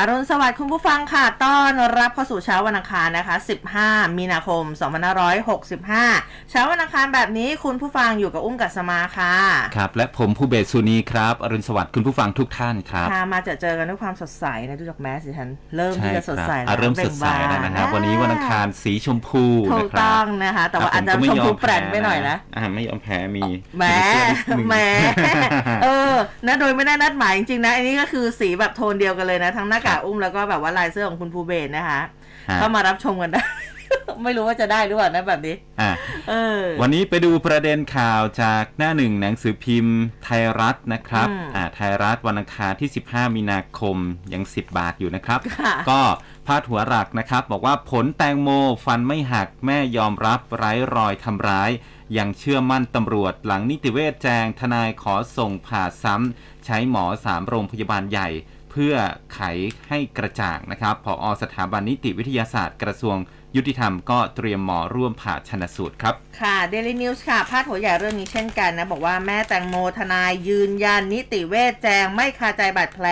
อรุณสวัสดิ์คุณผู้ฟังค่ะ ต้อนรับเข้าสู่เช้าวันอังคารนะคะ 15 มีนาคม 2565 เช้าวันอังคารแบบนี้คุณผู้ฟังอยู่กับอุ้มกัสมาค่ะ ครับ และผมผู้เบสสุนีครับ อรุณสวัสดิ์คุณผู้ฟังทุกท่านครับค่ะมาเจอเจอกันด้วยความสดใสนะดูจากแมสสิฉันเริ่มที่จะสดใสอะเริ่มสดใสแล้วนะครับ วันนี้วันอังคารสีชมพูถูนะกครัต้บองนะคะ แต่ว่าอาจจะผมก็ชไม่มยอพูแปรนไปหน่อยนะอ่าไม่ยอมแพ้มีแหมมีเสื้อนิดนึงแหมเออนะโดยไม่ได้นัดหมายจริงๆนะอันนี้ก็คือสีแบบโทนเดียวกันเลยนะทั้งหน้ากากอุ้มแล้วก็แบบว่าลายเสื้อของคุณภูเบศนะคะฮะเข้ามารับชมกันได้ ไม่รู้ว่าจะได้หรือเปล่านะแบบนี้อะเออ วันนี้ไปดูประเด็นข่าวจากหน้าหนึ่งหนังสือพิมพ์ไทยรัฐนะครับอืมอ่าไทยรัฐวันอังคารที่ 15 มีนาคมยัง 10 บาทอยู่นะครับค่ะก็พาดหัวหลักนะครับ บอกว่าผลแตงโมฟันไม่หักแม่ยอมรับไร้รอยทำร้ายยังเชื่อมั่นตำรวจหลังนิติเวชแจงทนายขอส่งผ่าซ้ำ ใช้หมอสามโรงพยาบาลใหญ่ เพื่อไขให้กระจ่างนะครับผอสถาบันนิติวิทยาศาสตร์ กระทรวงยุติธรรมก็เตรียมหมอร่วมผ่าชนสูตรครับ ค่ะเดลี่นิวส์ค่ะพาดหัวใหญ่เรื่องนี้เช่นกันนะ บอกว่าแม่แตงโมทนายยืนยันนิติเวชแจงไม่คาใจบาดแผล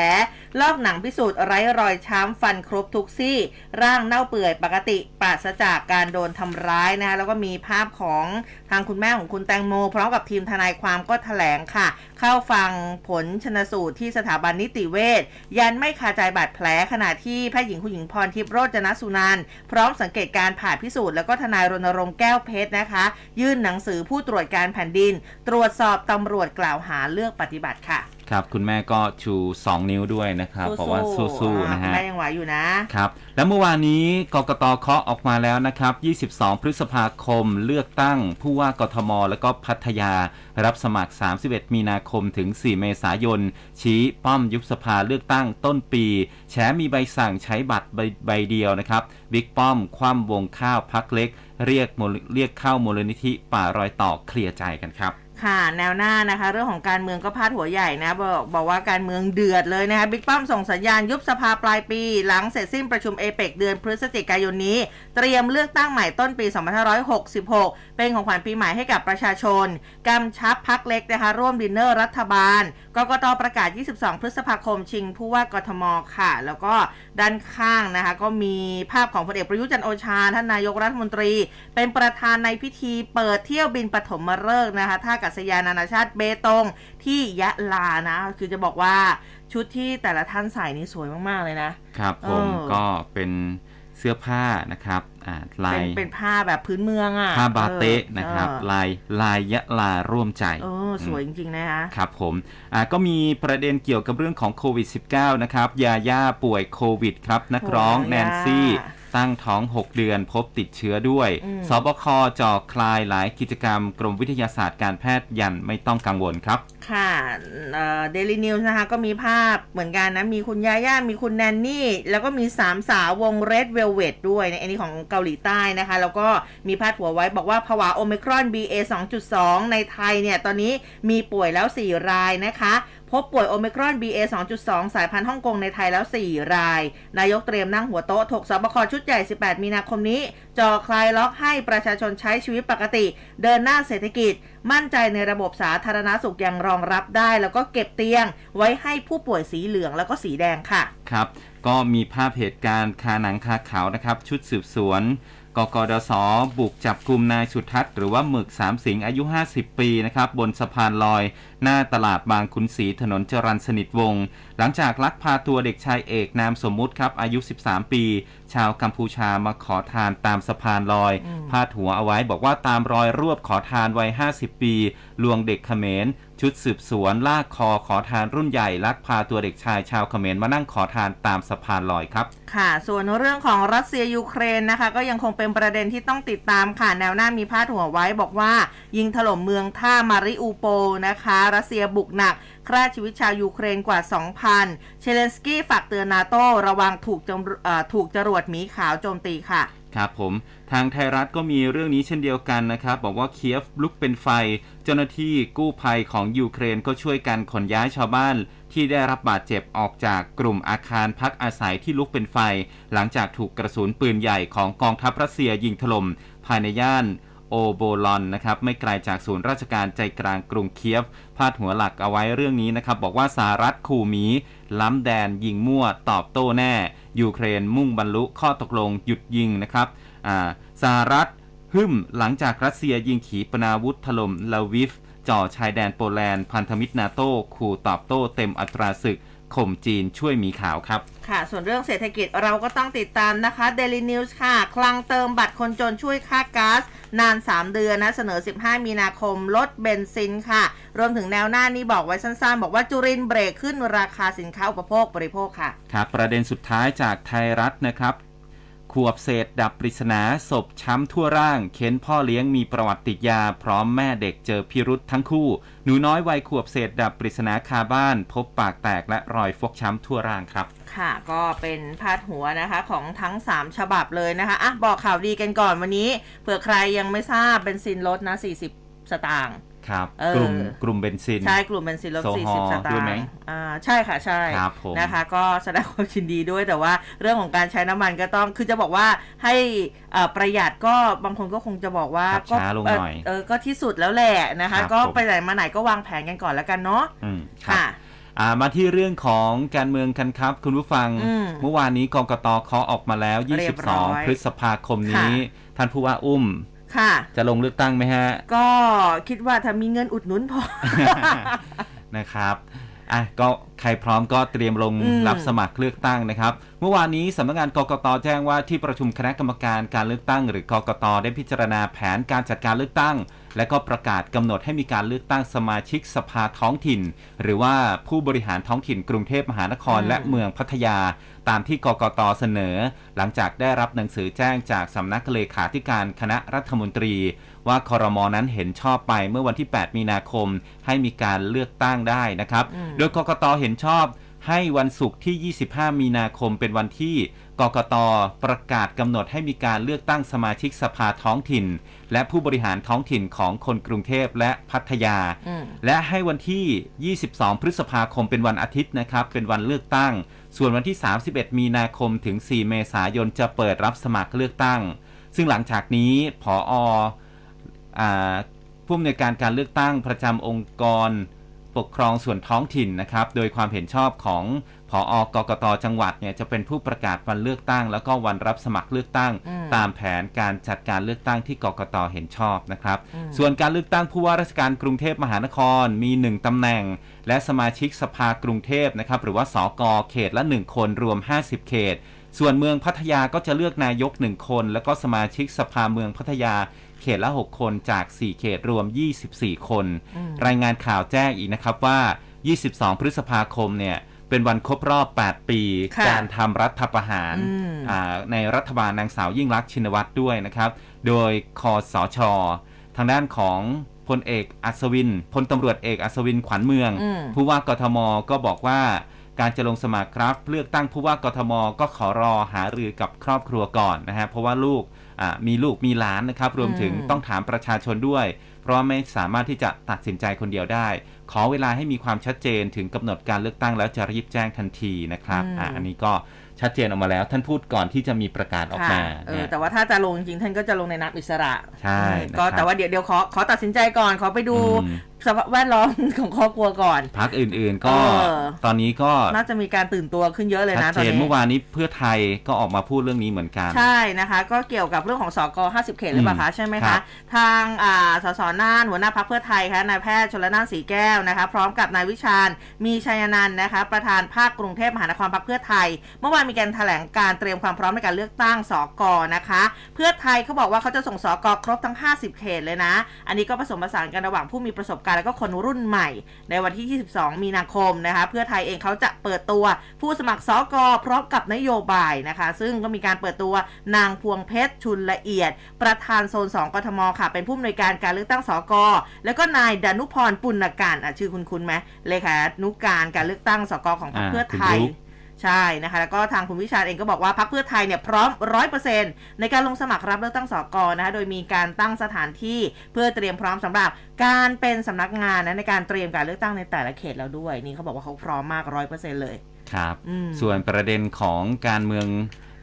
ลอกหนังพิสูจน์ไร้รอยช้ำฟันครบทุกซี่ ร่างเน่าเปื่อยปกติปราศจากการโดนทำร้ายนะคะแล้วก็มีภาพของทางคุณแม่ของคุณแตงโม พร้อมกับทีมทนายความก็แถลงค่ะ เข้าฟังผลชนสูตรที่สถาบันนิติเวชยันไม่คาใจบาดแผลขณะที่แพทย์หญิงคุณหญิงพรทิพย์โรจนสุนันพร้อมสังเกตการผ่าพิสูจน์แล้วก็ทนายรณรงค์แก้วเพชรนะคะ ยื่นหนังสือผู้ตรวจการแผ่นดิน ตรวจสอบตำรวจกล่าวหาเลือกปฏิบัติค่ะ ครับ คุณแม่ก็ชู 2 นิ้วด้วยนะครับบอกว่าสู้ๆนะอ่าคุณฮะแม่ยังไหวอยู่นะครับ และเมื่อวานนี้กกตเคาะออกมาแล้วนะครับ 22 พฤษภาคมเลือกตั้งผู้ว่ากทม และก็พัทยารับสมัคร 31 มีนาคมถึง 4 เมษายน ชี้ป้อมยุบสภาเลือกตั้งต้นปี แฉมีใบสั่งใช้บัตรใบใบเดียวนะครับบิ๊กป้อมคว่ำวงข้าวพักเล็ก เรียกมูลเรียกเข้ามูลนิธิป่ารอยต่อเคลียร์ใจกันครับ ค่ะแนวหน้านะคะ เรื่องของการเมืองก็พาดหัวใหญ่นะบอกบอกว่าการเมืองเดือดเลยนะคะบิ๊กป้อมส่งสัญญาณยุบสภาปลายปี หลังเสร็จสิ้นประชุมเอเปกเดือนพฤศจิกายนนี้ เตรียมเลือกตั้งใหม่ต้นปี 2566 เป็นของขวัญปีใหม่ให้กับประชาชนกำชับพักเล็กนะคะร่วมดินเนอร์รัฐบาลกกตประกาศ 22 พฤษภาคมชิงผู้ว่ากทมค่ะ แล้วก็ด้านข้างนะคะก็มีภาพของพลเอกประยุทธ์จันโอชาท่านนายกรัฐมนตรี เป็นประธานในพิธีเปิดเที่ยวบินปฐมฤกษ์นะคะท่าอากาศยานนานาชาติเบตงที่ยะลานะ คือจะบอกว่าชุดที่แต่ละท่านใส่นี่สวยมาก ๆ เลยนะ ครับผมเออก็เป็นเสื้อผ้านะครับอ่าลาเป็นยเป็นผ้าแบบพื้นเมืองอะผ้าบาเตะออนะครับเออลายลายยะลาร่วมใจเออสวยจริงๆนะคะครับผมอ่าก็มีประเด็นเกี่ยวกับเรื่องของโควิด -19 นะครับยาย่าป่วยโควิดครับนักร้องโอ้ยแนนซี่ยา ตั้งท้อง 6 เดือนพบติดเชื้อด้วยอืมสบคจ่อคลายหลายกิจกรรมกรมวิทยาศาสตร์การแพทย์ยันไม่ต้องกังวลครับ ค่ะเดลินิวส์นะคะ ก็มีภาพเหมือนกันนะ มีคุณยาย่า มีคุณแนนนี่ แล้วก็มีสามสาววง Red Velvet ด้วยในอันนี้ของเกาหลีใต้นะคะ แล้วก็มีพาดหัวไว้บอกว่าผวาโอ i ครอน BA 2.2 ในไทยเนี่ย ตอนนี้มีป่วยแล้ว 4 รายนะคะ พบป่วยโอ i ครอน BA 2.2 สายพันธุ์ฮ่องกงในไทยแล้ว 4 ราย นายกเตรียมนั่งหัวโต๊ะถกสบคชุดใหญ่ 18 มีนาคมนี้ จอคลายล็อกให้ประชาชนใช้ชีวิตปกติ เดินหน้าเศรษฐกิจ มั่นใจในระบบสาธารณสุขยังรองรับได้ แล้วก็เก็บเตียง ไว้ให้ผู้ป่วยสีเหลืองแล้วก็สีแดงค่ะ ครับ ก็มีภาพเหตุการณ์คาหนังคาขาวนะครับ ชุดสืบสวน กกดสบุกจับกลุ่มนายสุทัศน์หรือว่าหมึกสามสิงห์อายุ 50 ปีนะครับบนสะพานลอย หน้าตลาดบางขุนศรีถนนจรันสนิทวงศ์หลังจากลักพาตัวเด็กชายเอกนามสมมุติครับอายุ 13 ปี ชาวกัมพูชามาขอทานตามสะพานลอยอืมพาดหัวเอาไว้บอกว่าตามรอยรวบขอทานวัย 50 ปี ลวงเด็กเขมร ชุดสืบสวนลากคอขอทานรุ่นใหญ่ ลักพาตัวเด็กชายชาวเขมรมานั่งขอทานตามสะพานลอยครับ ค่ะ ส่วนเรื่องของรัสเซียยูเครนนะคะ ก็ยังคงเป็นประเด็นที่ต้องติดตามค่ะแนวหน้ามีพาดหัวไว้บอกว่า ยิงถล่มเมืองท่ามาริอูโปนะคะ รัสเซียบุกหนัก ฆ่าชีวิตชาวยูเครนกว่า 2,000 เชเลนสกี้ฝากเตือนนาโตระวังถูกจถูกจรวดหมีขาวโจมตีค่ะ ครับผม ทางไทยรัฐก็มีเรื่องนี้เช่นเดียวกันนะครับ บอกว่าเคียฟลุกเป็นไฟ เจ้าหน้าที่กู้ภัยของยูเครนก็ช่วยกันขนย้ายชาวบ้านที่ได้รับบาดเจ็บออกจากกลุ่มอาคารพักอาศัยที่ลุกเป็นไฟ หลังจากถูกกระสุนปืนใหญ่ของกองทัพรัสเซียยิงถล่มภายในย่าน โอโบลอนนะครับไม่ไกลจากศูนย์ราชการใจกลางกรุงเคียฟ พาดหัวหลักเอาไว้เรื่องนี้นะครับ บอกว่าสหรัฐขู่หมี ล้ำแดนยิงมั่วตอบโต้แน่ ยูเครนมุ่งบรรลุข้อตกลงหยุดยิงนะครับสหรัฐหึ่มหลังจากรัสเซียยิงขีปนาวุธถล่มลาวิฟจ่อชายแดนโปแลนด์พันธมิตรนาโต้ขู่ตอบโต้เต็มอัตราศึก ข่มจีนช่วยหมีขาวครับ ค่ะ ส่วนเรื่องเศรษฐกิจเราก็ต้องติดตามนะคะ Daily News ค่ะ คลังเติมบัตรคนจนช่วยค่าก๊าซนาน 3 เดือนนะ เสนอ 15 มีนาคม ลดเบนซินค่ะ รวมถึงแนวหน้านี้บอกไว้สั้นๆ บอกว่าจุรินทร์เบรกขึ้นราคาสินค้าอุปโภคบริโภคค่ะ ครับ ประเด็นสุดท้ายจากไทยรัฐนะครับ ขวบเศษดับปริศนาศพช้ำทั่วร่างเค้นพ่อเลี้ยงมีประวัติติดยา พร้อมแม่เด็กเจอพิรุษทั้งคู่ หนูน้อยวัยขวบเศษดับปริศนาคาบ้าน พบปากแตกและรอยฟกช้ำทั่วร่างครับ ค่ะ ก็เป็นพาดหัวนะคะของทั้ง 3 ฉบับเลยนะคะอะบอกข่าวดีกันก่อนวันนี้เผื่อใครยังไม่ทราบเบนซินลดนะ 40 สตางค์ ครับเออกลุ่มกลุ่มเบนซิน ใช่ กลุ่มเบนซินลดโซฮอล์40สตางค์ด้วยไหมอ่าใช่ค่ะใช่ครับผมนะคะ ก็แสดงความยินดีด้วยแต่ว่าเรื่องของการใช้น้ำมันก็ต้องคือจะบอกว่าให้เอ่อประหยัดก็บางคนก็คงจะบอกว่าขับก็ช้าลงหน่อยเออก็ที่สุดแล้วแหละนะครัคะบก็ผมไปไหนมาไหนก็วางแผนกันก่อนแล้วกันเนาะอืมครับค่ะอ่ามาที่เรื่องของการเมืองกันครับ คุณผู้ฟังอืมเมื่อวานนี้กกตเคาะออกมาแล้วเรียบร้อย22 พฤษภาคมนี้ ท่านผู้ว่าอุ้ม ค่ะ จะลงเลือกตั้งไหมฮะ ก็คิดว่าถ้ามีเงินอุดหนุนพอ นะครับอะก็ใครพร้อมก็เตรียมลงอืมรับสมัครเลือกตั้งนะครับ เมื่อวานนี้สำนักงานกกตแจ้งว่าที่ประชุมคณะกรรมการการเลือกตั้ง หรือกกตได้พิจารณาแผนการจัดการเลือกตั้ง และก็ประกาศกำหนดให้มีการเลือกตั้งสมาชิกสภาท้องถิ่น หรือว่าผู้บริหารท้องถิ่นกรุงเทพมหานครอืมและเมืองพัทยา ตามที่กกตเสนอ หลังจากได้รับหนังสือแจ้งจากสำนักเลขาธิการคณะรัฐมนตรี ว่าคอรมอนั้นเห็นชอบไปเมื่อวันที่ 8 มีนาคม ให้มีการเลือกตั้งได้นะครับอืมโดยกกตเห็นชอบ ให้วันศุกร์ที่ 25 มีนาคมเป็นวันที่กกตประกาศกำหนดให้มีการเลือกตั้งสมาชิกสภาท้องถิ่น และผู้บริหารท้องถิ่นของคนกรุงเทพและพัทยาอืมและให้วันที่ 22 พฤษภาคมเป็นวันอาทิตย์นะครับ เป็นวันเลือกตั้ง ส่วนวันที่ 31 มีนาคมถึง 4 เมษายนจะเปิดรับสมัครเลือกตั้ง ซึ่งหลังจากนี้ผออ่าผู้อำนวยการการเลือกตั้งประจำองค์กร ปกครองส่วนท้องถิ่นนะครับ โดยความเห็นชอบของผออกกตจังหวัดเนี่ยจะเป็นผู้ประกาศวันเลือกตั้ง แล้วก็วันรับสมัครเลือกตั้งอืมตามแผนการจัดการเลือกตั้งที่กกตเห็นชอบนะครับอืมส่วนการเลือกตั้งผู้ว่าราชการกรุงเทพมหานครมี 1ตำแหน่ง และสมาชิกสภากรุงเทพนะครับหรือว่าสกเขตละ 1 คนรวม 50 เขต ส่วนเมืองพัทยาก็จะเลือกนายก 1 คน แล้วก็สมาชิกสภาเมืองพัทยา เขตละ 6 คนจาก 4 เขตรวม 24 คนอืมรายงานข่าวแจ้งอีกนะครับว่า 22 พฤษภาคมเนี่ยเป็นวันครบรอบ 8 ปีค่ะการทำรัฐประหารอืมอ่าในรัฐบาลนางสาวยิ่งรักษณ์ชินวัตรด้วยนะครับ โดยคอสชทางด้านของพลเอกอัศวินพลตำรวจเอกอัศวินขวัญเมืองอืมผู้ว่ากทมก็บอกว่าการจะลงสมัครครับ เลือกตั้งผู้ว่ากทมก็ขอรอหารือกับครอบครัวก่อนนะฮะเพราะว่าลูกอ่า มีลูกมีหลานนะครับ รวมถึงอืมต้องถามประชาชนด้วย เพราะว่าไม่สามารถที่จะตัดสินใจคนเดียวได้ ขอเวลาให้มีความชัดเจนถึงกำหนดการเลือกตั้งแล้วจะรีบแจ้งทันทีนะครับอืมอะอันนี้ก็ชัดเจนออกมาแล้ว ท่านพูดก่อนที่จะมีประกาศออกค่ะมาเออเนี่ยแต่ว่าถ้าจะลงจริงๆท่านก็จะลงในนามอิสระ ใช่อืมก็นะครับแต่ว่าเดี๋ยวเดี๋ยวขอขอตัดสินใจก่อนขอไปดูอืม สภาพแวดล้อมของครอบครัวก่อนพักอื่นๆ ก็เออตอนนี้ก็น่าจะมีการตื่นตัวขึ้นเยอะเลยชันะดตอเจนนนี้เมื่อวานนี้เพื่อไทยก็ออกมาพูดเรื่องนี้เหมือนกัน ใช่นะคะ ก็เกี่ยวกับเรื่องของสก50 เขตหรือเปล่าคะอืมใช่ไหมครัคะบทางอ่าสสน่านหัวหน้าพักเพื่อไทยคะนายแพทย์ชลนานสีแก้วนะคะ พร้อมกับนายวิชาญมีชัยนันท์นะคะ ประธานภาคกรุงเทพมหานครพักเพื่อไทย เมื่อวานมีการแถลงการเตรียมความพร้อมในการเลือกตั้งสกนะคะ เพื่อไทยเขาบอกว่าเขาจะส่งสกครบทั้ง 50 เขตเลยนะ อันนี้ก็ผสมผสานกันระหว่างผู้มีประสบการณ์แล้วก็คนรุ่นใหม่ ในวันที่ 22 มีนาคมนะคะ เพื่อไทยเองเขาจะเปิดตัวผู้สมัครสกพร้อมกับนโยบายนะคะ ซึ่งก็มีการเปิดตัวนางพวงเพชรชุนละเอียด ประธานโซน 2กทมค่ะ เป็นผู้อำนวยการการเลือกตั้งสกแล้วก็นายดานุพรปุณการอะชื่อคุณคุณไหมเลขานุการการเลือกตั้งสกของพรรคอ่าเพื่อไทย ใช่นะคะแล้วก็ทางคุณวิชาญเองก็บอกว่าพรรคเพื่อไทยเนี่ยพร้อมร้อยเปอร์เซ็นต์ในการลงสมัครรับเลือกตั้งสกนะคะโดยมีการตั้งสถานที่เพื่อเตรียมพร้อมสำหรับการเป็นสำนักงานนะในการเตรียมการเลือกตั้งในแต่ละเขตแล้วด้วย นี่เขาบอกว่าเขาพร้อมมากร้อยเปอร์เซ็นต์เลยครับอืมส่วนประเด็นของการเมือง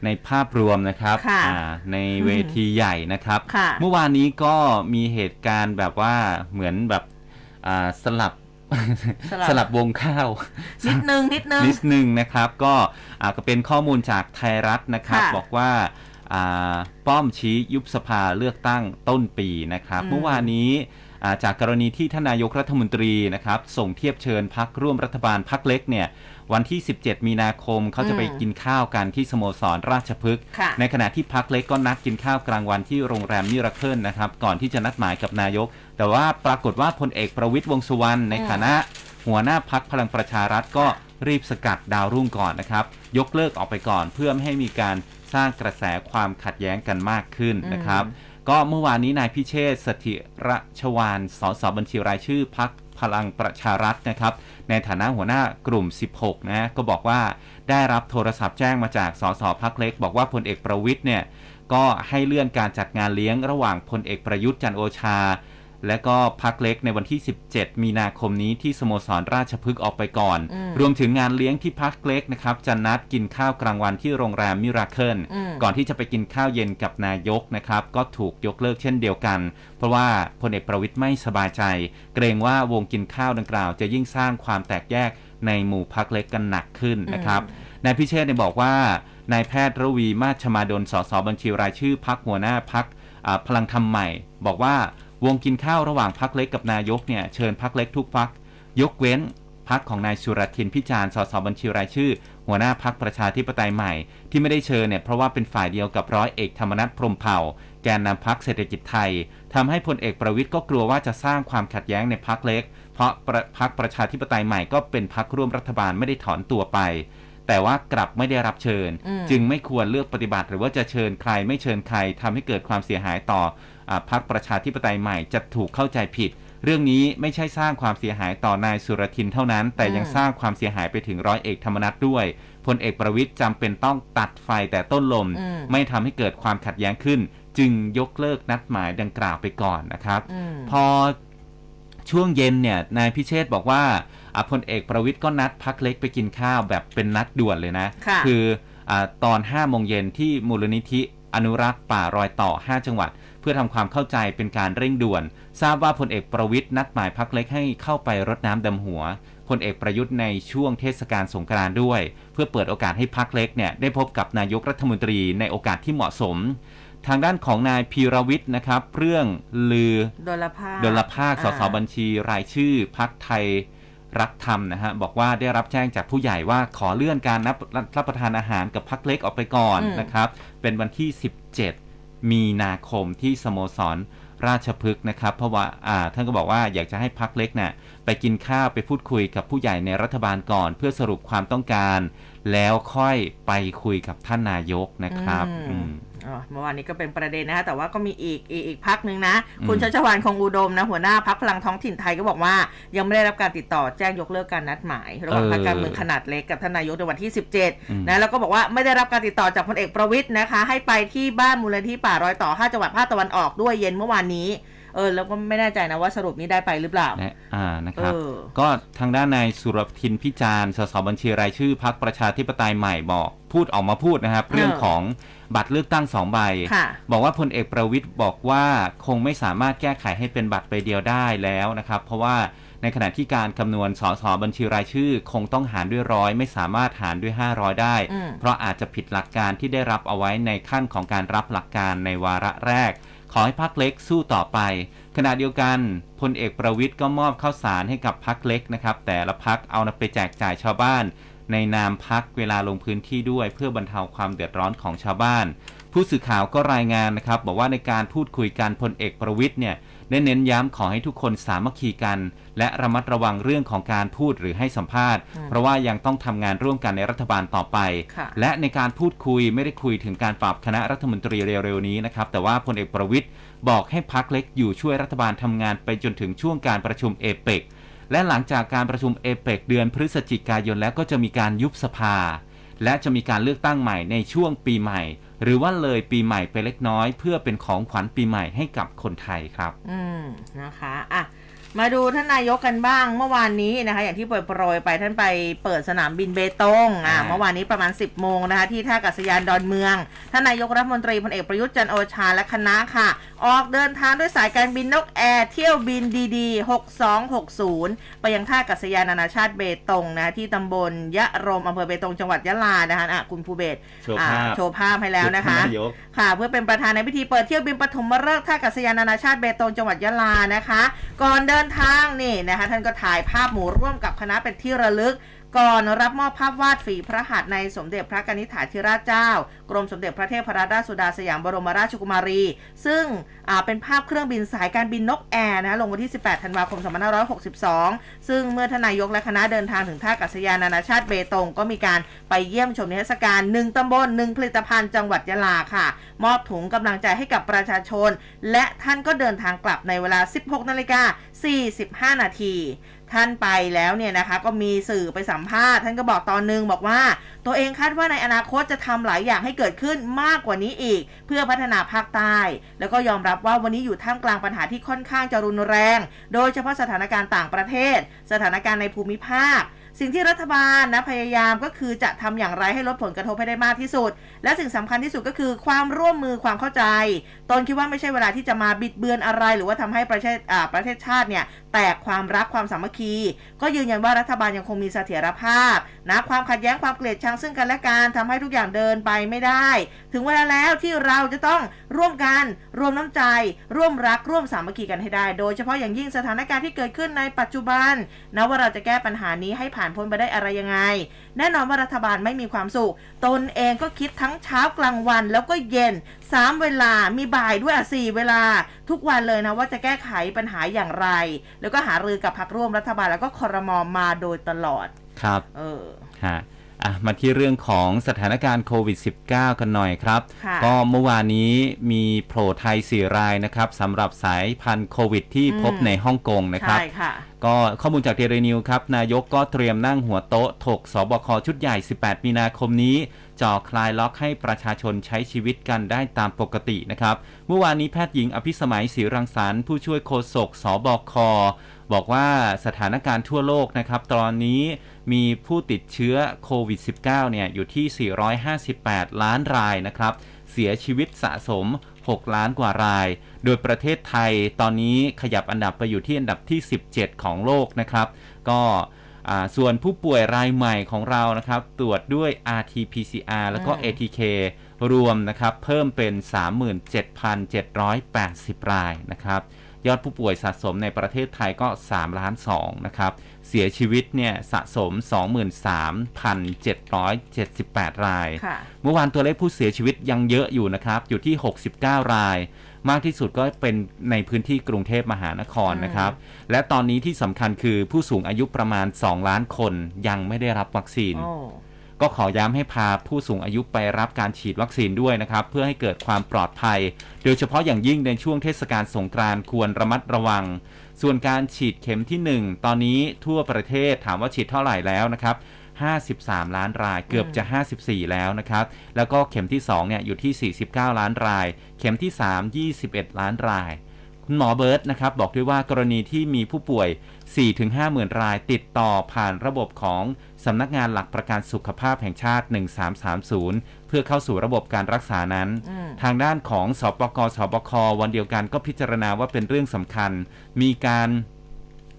ในภาพรวมนะครับค่ะอ่าในเวทีใหญ่นะครับค่ะเมื่อวานนี้ก็มีเหตุการณ์แบบว่าเหมือนแบบอ่าสลับ สลับสลับวงข้าว นิดนึงนิดนึงนิดนึงนะครับ ก็อ่าก็เป็นข้อมูลจากไทยรัฐนะครับค่ะบอกว่าอ่าป้อมชี้ยุบสภาเลือกตั้งต้นปีนะครับอืมเมื่อวานนี้อ่าจากกรณีที่ท่านนายกรัฐมนตรีนะครับ ส่งเทียบเชิญพักร่วมรัฐบาลพักเล็กเนี่ย วันที่ 17 มีนาคมเขาจะไปกินข้าวกันที่สโมสรราชพฤกษ์ค่ะในขณะที่พักเล็กก็นัดกินข้าวกลางวันที่โรงแรมมิราเคิลนะครับ ก่อนที่จะนัดหมายกับนายก แต่ว่าปรากฏว่าพลเอกประวิตยวงษ์สุวรรณในฐานะหัวหน้าพักพลังประชารัฐก็รีบสกัดดาวรุ่งก่อนนะครับ ยกเลิกออกไปก่อนเพื่อไม่ให้มีการสร้างกระแสความขัดแย้งกันมากขึ้นนะครับ ก็เมื่อวานนี้นายพิเชษฐ์สถิรชวานสสบัญชีรายชื่อพัก พลังประชารัฐนะครับ ในฐานะหัวหน้ากลุ่ม 16 นะก็บอกว่าได้รับโทรศัพท์แจ้งมาจากสสพักเล็ก บอกว่าพลเอกประวิทย์เนี่ยก็ให้เลื่อนการจัดงานเลี้ยงระหว่างพลเอกประยุทธ์จันโอชา และก็พักเล็กในวันที่ 17 มีนาคมนี้ที่สโมสรราชพฤกษ์ออกไปก่อนอืมรวมถึงงานเลี้ยงที่พักเล็กนะครับจะนัดกินข้าวกลางวันที่โรงแรมมิราเคิลอืมก่อนที่จะไปกินข้าวเย็นกับนายกนะครับ ก็ถูกยกเลิกเช่นเดียวกัน เพราะว่าพลเอกประวิทย์ไม่สบายใจ เกรงว่าวงกินข้าวดังกล่าว จะยิ่งสร้างความแตกแยกในหมู่พักเล็กกันหนักขึ้นนะครับนายพิเชษฐ์เนี่ยบอกว่านายแพทย์ระวีมาชมาดลสสบัญชีรายชื่อพักหัวหน้าพักพลังธรรมใหม่ บอกว่า วงกินข้าวระหว่างพักเล็กกับนายกเนี่ยเชิญพักเล็กทุกพัก ยกเว้นพักของนายสุรทินพิจารณ์สสบัญชีรายชื่อ หัวหน้าพักประชาธิปไตยใหม่ ที่ไม่ได้เชิญเนี่ยเพราะว่าเป็นฝ่ายเดียวกับร้อยเอกธรรมนัฐพรมเผ่า แกนนำพักเศรษฐกิจไทยทำให้พลเอกประวิทย์ก็กลัวว่าจะสร้างความขัดแย้งในพักเล็ก เพราะพักประชาธิปไตยใหม่ก็เป็นพักร่วมรัฐบาลไม่ได้ถอนตัวไป แต่ว่ากลับไม่ได้รับเชิญ จึงไม่ควรเลือกปฏิบัติ หรือว่าจะเชิญใครไม่เชิญใครทำให้เกิดความเสียหายต่อ อาพักประชาธิปไตยใหม่จะถูกเข้าใจผิด เรื่องนี้ไม่ใช่สร้างความเสียหายต่อนายสุรทินเท่านั้น แต่ยังสร้างความเสียหายไปถึงร้อยเอกธรรมนัฐด้วยพลเอกประวิทย์จำเป็นต้องตัดไฟแต่ต้นลมอืมไม่ทำให้เกิดความขัดแย้งขึ้น จึงยกเลิกนัดหมายดังกล่าวไปก่อนนะครับอืมพอช่วงเย็นเนี่ยนายพิเชษฐ์บอกว่าอะพลเอกประวิทย์ก็นัดพักเล็กไปกินข้าวแบบเป็นนัดด่วนเลยนะค่ะออาตอน5โมงเย็นที่มูลนิธิอนุรักษ์ป่ารอยต่อ 5 จังหวัดเพื่อทำความเข้าใจเป็นการเร่งด่วน ทราบว่าพลเอกประวิทย์นัดหมายพักเล็กให้เข้าไปรดน้ำดำหัวพลเอกประยุทธ์ในช่วงเทศกาลสงกรานต์ด้วย เพื่อเปิดโอกาสให้พักเล็กเนี่ยได้พบกับนายกรัฐมนตรีในโอกาสที่เหมาะสม ทางด้านของนายพีรวิทย์นะครับ เรื่องลือโดลภาคดลภาคสสอ่บัญชีรายชื่อพักไทยรักธรรมนะฮะบอกว่าได้รับแจ้งจากผู้ใหญ่ว่าขอเลื่อนการนับรับประทานอาหารกับพักเล็กออกไปก่อนอืมนะครับ เป็นวันที่ 17 มีนาคมที่สโมสรราชพฤกษ์นะครับ เพราะว่าอ่าท่านก็บอกว่าอยากจะให้พักเล็กเนี่ยไปกินข้าวไปพูดคุยกับผู้ใหญ่ในรัฐบาลก่อน เพื่อสรุปความต้องการ แล้วค่อยไปคุยกับท่านนายกนะครับอืมอืมอ๋อ เมื่อวานนี้ก็เป็นประเด็นนะคะแต่ว่าก็มีอีกอีกอีกพักหนึ่งนะอืมคุณชัชวานคงอุดมนะหัวหน้าพักพลังท้องถิ่นไทยก็บอกว่า ยังไม่ได้รับการติดต่อแจ้งยกเลิกการนัดหมาย ระหว่างพรรคการเมืองขนาดเล็กกับท่านนายกในวันที่อืม17นะแล้วก็บอกว่าไม่ได้รับการติดต่อจากพลเอกประวิทย์นะคะ ให้ไปที่บ้านมูลนิธิป่ารอยต่อ 5 จังหวัดภาคตะวันออกด้วยเย็นเมื่อวานนี้ เออ แล้วก็ไม่แน่ใจนะว่าสรุปนี้ได้ไปหรือเปล่านะอ่านะครับเออก็ทางด้านนายสุรทินพิจารณ์สสบัญชีรายชื่อพักประชาธิปไตยใหม่บอกพูดออกมาพูดนะครับเรื่องของบัตรเลือกตั้งสองใบค่ะบอกว่าพลเอกประวิทย์บอกว่าคงไม่สามารถแก้ไขให้เป็นบัตรใบเดียวได้แล้วนะครับ เพราะว่าในขณะที่การคำนวณสสบัญชีรายชื่อ คงต้องหารด้วยร้อยไม่สามารถหารด้วย 500 ได้อืมเพราะอาจจะผิดหลักการที่ได้รับเอาไว้ในขั้นของการรับหลักการในวาระแรก ขอให้พักเล็กสู้ต่อไป ขณะเดียวกันพลเอกประวิทย์ก็มอบข้าวสารให้กับพักเล็กนะครับ แต่ละพักเอาไปแจกจ่ายชาวบ้าน ในนามพักเวลาลงพื้นที่ด้วยเพื่อบรรเทาความเดือดร้อนของชาวบ้าน ผู้สื่อข่าวก็รายงานนะครับ บอกว่าในการพูดคุยกันพลเอกประวิทย์เนี่ย ได้เน้นย้ำขอให้ทุกคนสามัคคีกัน และระมัดระวังเรื่องของการพูดหรือให้สัมภาษณ์ เพราะว่ายังต้องทำงานร่วมกันในรัฐบาลต่อไปค่ะและในการพูดคุยไม่ได้คุยถึงการปรับคณะรัฐมนตรีเร็วๆนี้นะครับ แต่ว่าพลเอกประวิทย์บอกให้พักเล็กอยู่ช่วยรัฐบาลทำงานไปจนถึงช่วงการประชุมเอเปกและหลังจากการประชุมเอเปกเดือนพฤศจิกายนแล้วก็จะมีการยุบสภา และจะมีการเลือกตั้งใหม่ในช่วงปีใหม่ หรือว่าเลยปีใหม่ไปเล็กน้อย เพื่อเป็นของขวัญปีใหม่ให้กับคนไทยครับ อืมนะคะอะ มาดูท่านนายกกันบ้างเมื่อวานนี้นะคะ อย่างที่โปรยๆไปท่านไปเปิดสนามบินเบตงอ่าอ่าเมื่อวานนี้ประมาณ 10โมงนะคะที่ท่าอากาศยานดอนเมือง ท่านนายกรัฐมนตรีพลเอกประยุทธ์จันทร์โอชาและคณะค่ะ ออกเดินทางด้วยสายการบินนกแอร์เที่ยวบิน DD6260 ไปยังท่าอากาศยานนานาชาติเบตงนะที่ตำบลยะรมอำเภอเบตงจังหวัดยะลานะคะอะคุณภูเบศโชว์อ่าภาพโชว์ภาพให้แล้วนะคะท่านนายกค่ะ เพื่อเป็นประธานในพิธีเปิดเที่ยวบินปฐมฤกษ์ท่าอากาศยานนานาชาติเบตงจังหวัดยะลานะคะ ก่อนเดินทางนี่นะคะท่านก็ถ่ายภาพหมู่ร่วมกับคณะเป็นที่ระลึก ก่อนรับมอบภาพวาดฝีพระหัตถ์ในสมเด็จพระกนิษฐาธิราชเจ้า กรมสมเด็จพระเทพรัตนราชสุดาสยามบรมราชกุมารี ซึ่งเป็นภาพเครื่องบินสายการบินนกแอร์นะลงวันที่ 18 ธันวาคม 2562 ซึ่งเมื่อทนายกและคณะเดินทางถึงท่าอากาศยานนานาชาติเบตงก็มีการไปเยี่ยมชมนิทรรศการหนึ่งตำบลหนึ่งผลิตภัณฑ์จังหวัดยะลาค่ะ มอบถุงกำลังใจให้กับประชาชน และท่านก็เดินทางกลับในเวลา 16 นาฬิกา 45 นาที ท่านไปแล้วเนี่ยนะคะก็มีสื่อไปสัมภาษณ์ท่านก็บอกตอนนึงบอกว่า ตัวเองคาดว่าในอนาคตจะทำหลายอย่างให้เกิดขึ้นมากกว่านี้อีก เพื่อพัฒนาภาคใต้ แล้วก็ยอมรับว่าวันนี้อยู่ท่ามกลางปัญหาที่ค่อนข้างจะรุนแรง โดยเฉพาะสถานการณ์ต่างประเทศ สถานการณ์ในภูมิภาค สิ่งที่รัฐบาลนะพยายามก็คือจะทำอย่างไรให้ลดผลกระทบให้ได้มากที่สุด และสิ่งสำคัญที่สุดก็คือความร่วมมือความเข้าใจ ตนคิดว่าไม่ใช่เวลาที่จะมาบิดเบือนอะไร หรือว่าทำให้ประเทศอ่าประเทศชาติเนี่ยแตกความรักความสามัคคี ก็ยืนยันว่ารัฐบาลยังคงมีเสถียรภาพนะความขัดแย้งความเกลียดชังซึ่งกันและกันทำให้ทุกอย่างเดินไปไม่ได้ ถึงเวลาแล้วที่เราจะต้องร่วมกันรวมน้ำใจ ร่วมรักร่วมสามัคคีกันให้ได้ โดยเฉพาะอย่างยิ่งสถานการณ์ที่เกิดขึ้นในปัจจุบันนะว่าเราจะแก้ปัญหานี้ให้ผ่านพ้นไปได้อะไรยังไง แน่นอนว่ารัฐบาลไม่มีความสุข ตนเองก็คิดทั้งเช้ากลางวันแล้วก็เย็น 3 เวลามีบ่ายด้วยอะสี่เวลา ทุกวันเลยนะว่าจะแก้ไขปัญหาอย่างไร แล้วก็หารือกับพรรคร่วมรัฐบาลแล้วก็คอรมอมาโดยตลอดครับ เออฮะ อะมาที่เรื่องของสถานการณ์โควิด -19 กันหน่อยครับ ค่ะก็เมื่อวานนี้มีโผล่ไทย 4 รายนะครับสำหรับสายพันธุ์โควิด ที่พบในฮ่องกงนะครับ ใช่ค่ะ ก็ข้อมูลจากเทเรนิวครับ นายกก็เตรียมนั่งหัวโต๊ะ ถกสบคชุดใหญ่ 18 มีนาคมนี้จ่อคลายล็อกให้ประชาชนใช้ชีวิตกันได้ตามปกตินะครับ เมื่อวานนี้แพทย์หญิงอภิสมัยศรีรังสรรค์ผู้ช่วยโฆษกสบค บอกว่าสถานการณ์ทั่วโลกนะครับ ตอนนี้มีผู้ติดเชื้อโควิด -19 เนี่ย อยู่ที่ 458 ล้านรายนะครับ เสียชีวิตสะสม 6 ล้านกว่าราย โดยประเทศไทยตอนนี้ขยับอันดับไปอยู่ที่อันดับที่ 17 ของโลกนะครับ ก็อ่าส่วนผู้ป่วยรายใหม่ของเรานะครับ ตรวจด้วย RT-PCR แล้วก็อืม ATK รวมนะครับ เพิ่มเป็น 37,780 รายนะครับ ยอดผู้ป่วยสะสมในประเทศไทยก็ 3 ล้าน2นะครับ เสียชีวิตเนี่ยสะสม 23,778 รายค่ะเมื่อวานตัวเลขผู้เสียชีวิตยังเยอะอยู่นะครับ อยู่ที่ 69 ราย มากที่สุดก็เป็นในพื้นที่กรุงเทพมหานครนะครับ และตอนนี้ที่สำคัญคือผู้สูงอายุประมาณ 2 ล้านคนยังไม่ได้รับวัคซีนโอ้ ก็ขอย้ำให้พาผู้สูงอายุไปรับการฉีดวัคซีนด้วยนะครับ เพื่อให้เกิดความปลอดภัย โดยเฉพาะอย่างยิ่งในช่วงเทศกาลสงกรานต์ควรระมัดระวัง ส่วนการฉีดเข็มที่ 1 ตอนนี้ทั่วประเทศถามว่าฉีดเท่าไหร่แล้วนะครับ53 ล้านรายเกือบจะ 54 แล้วนะครับ แล้วก็เข็มที่ 2 เนี่ย อยู่ที่ 49 ล้านราย เข็มที่ 3 21 ล้านราย คุณหมอเบิร์ตนะครับ บอกด้วยว่ากรณีที่มีผู้ป่วย 4-5 หมื่นรายติดต่อผ่านระบบของ สำนักงานหลักประกันสุขภาพแห่งชาติ 1330 เพื่อเข้าสู่ระบบการรักษานั้นอืมทางด้านของสปกสบควันเดียวกันก็พิจารณาว่าเป็นเรื่องสำคัญ มีการ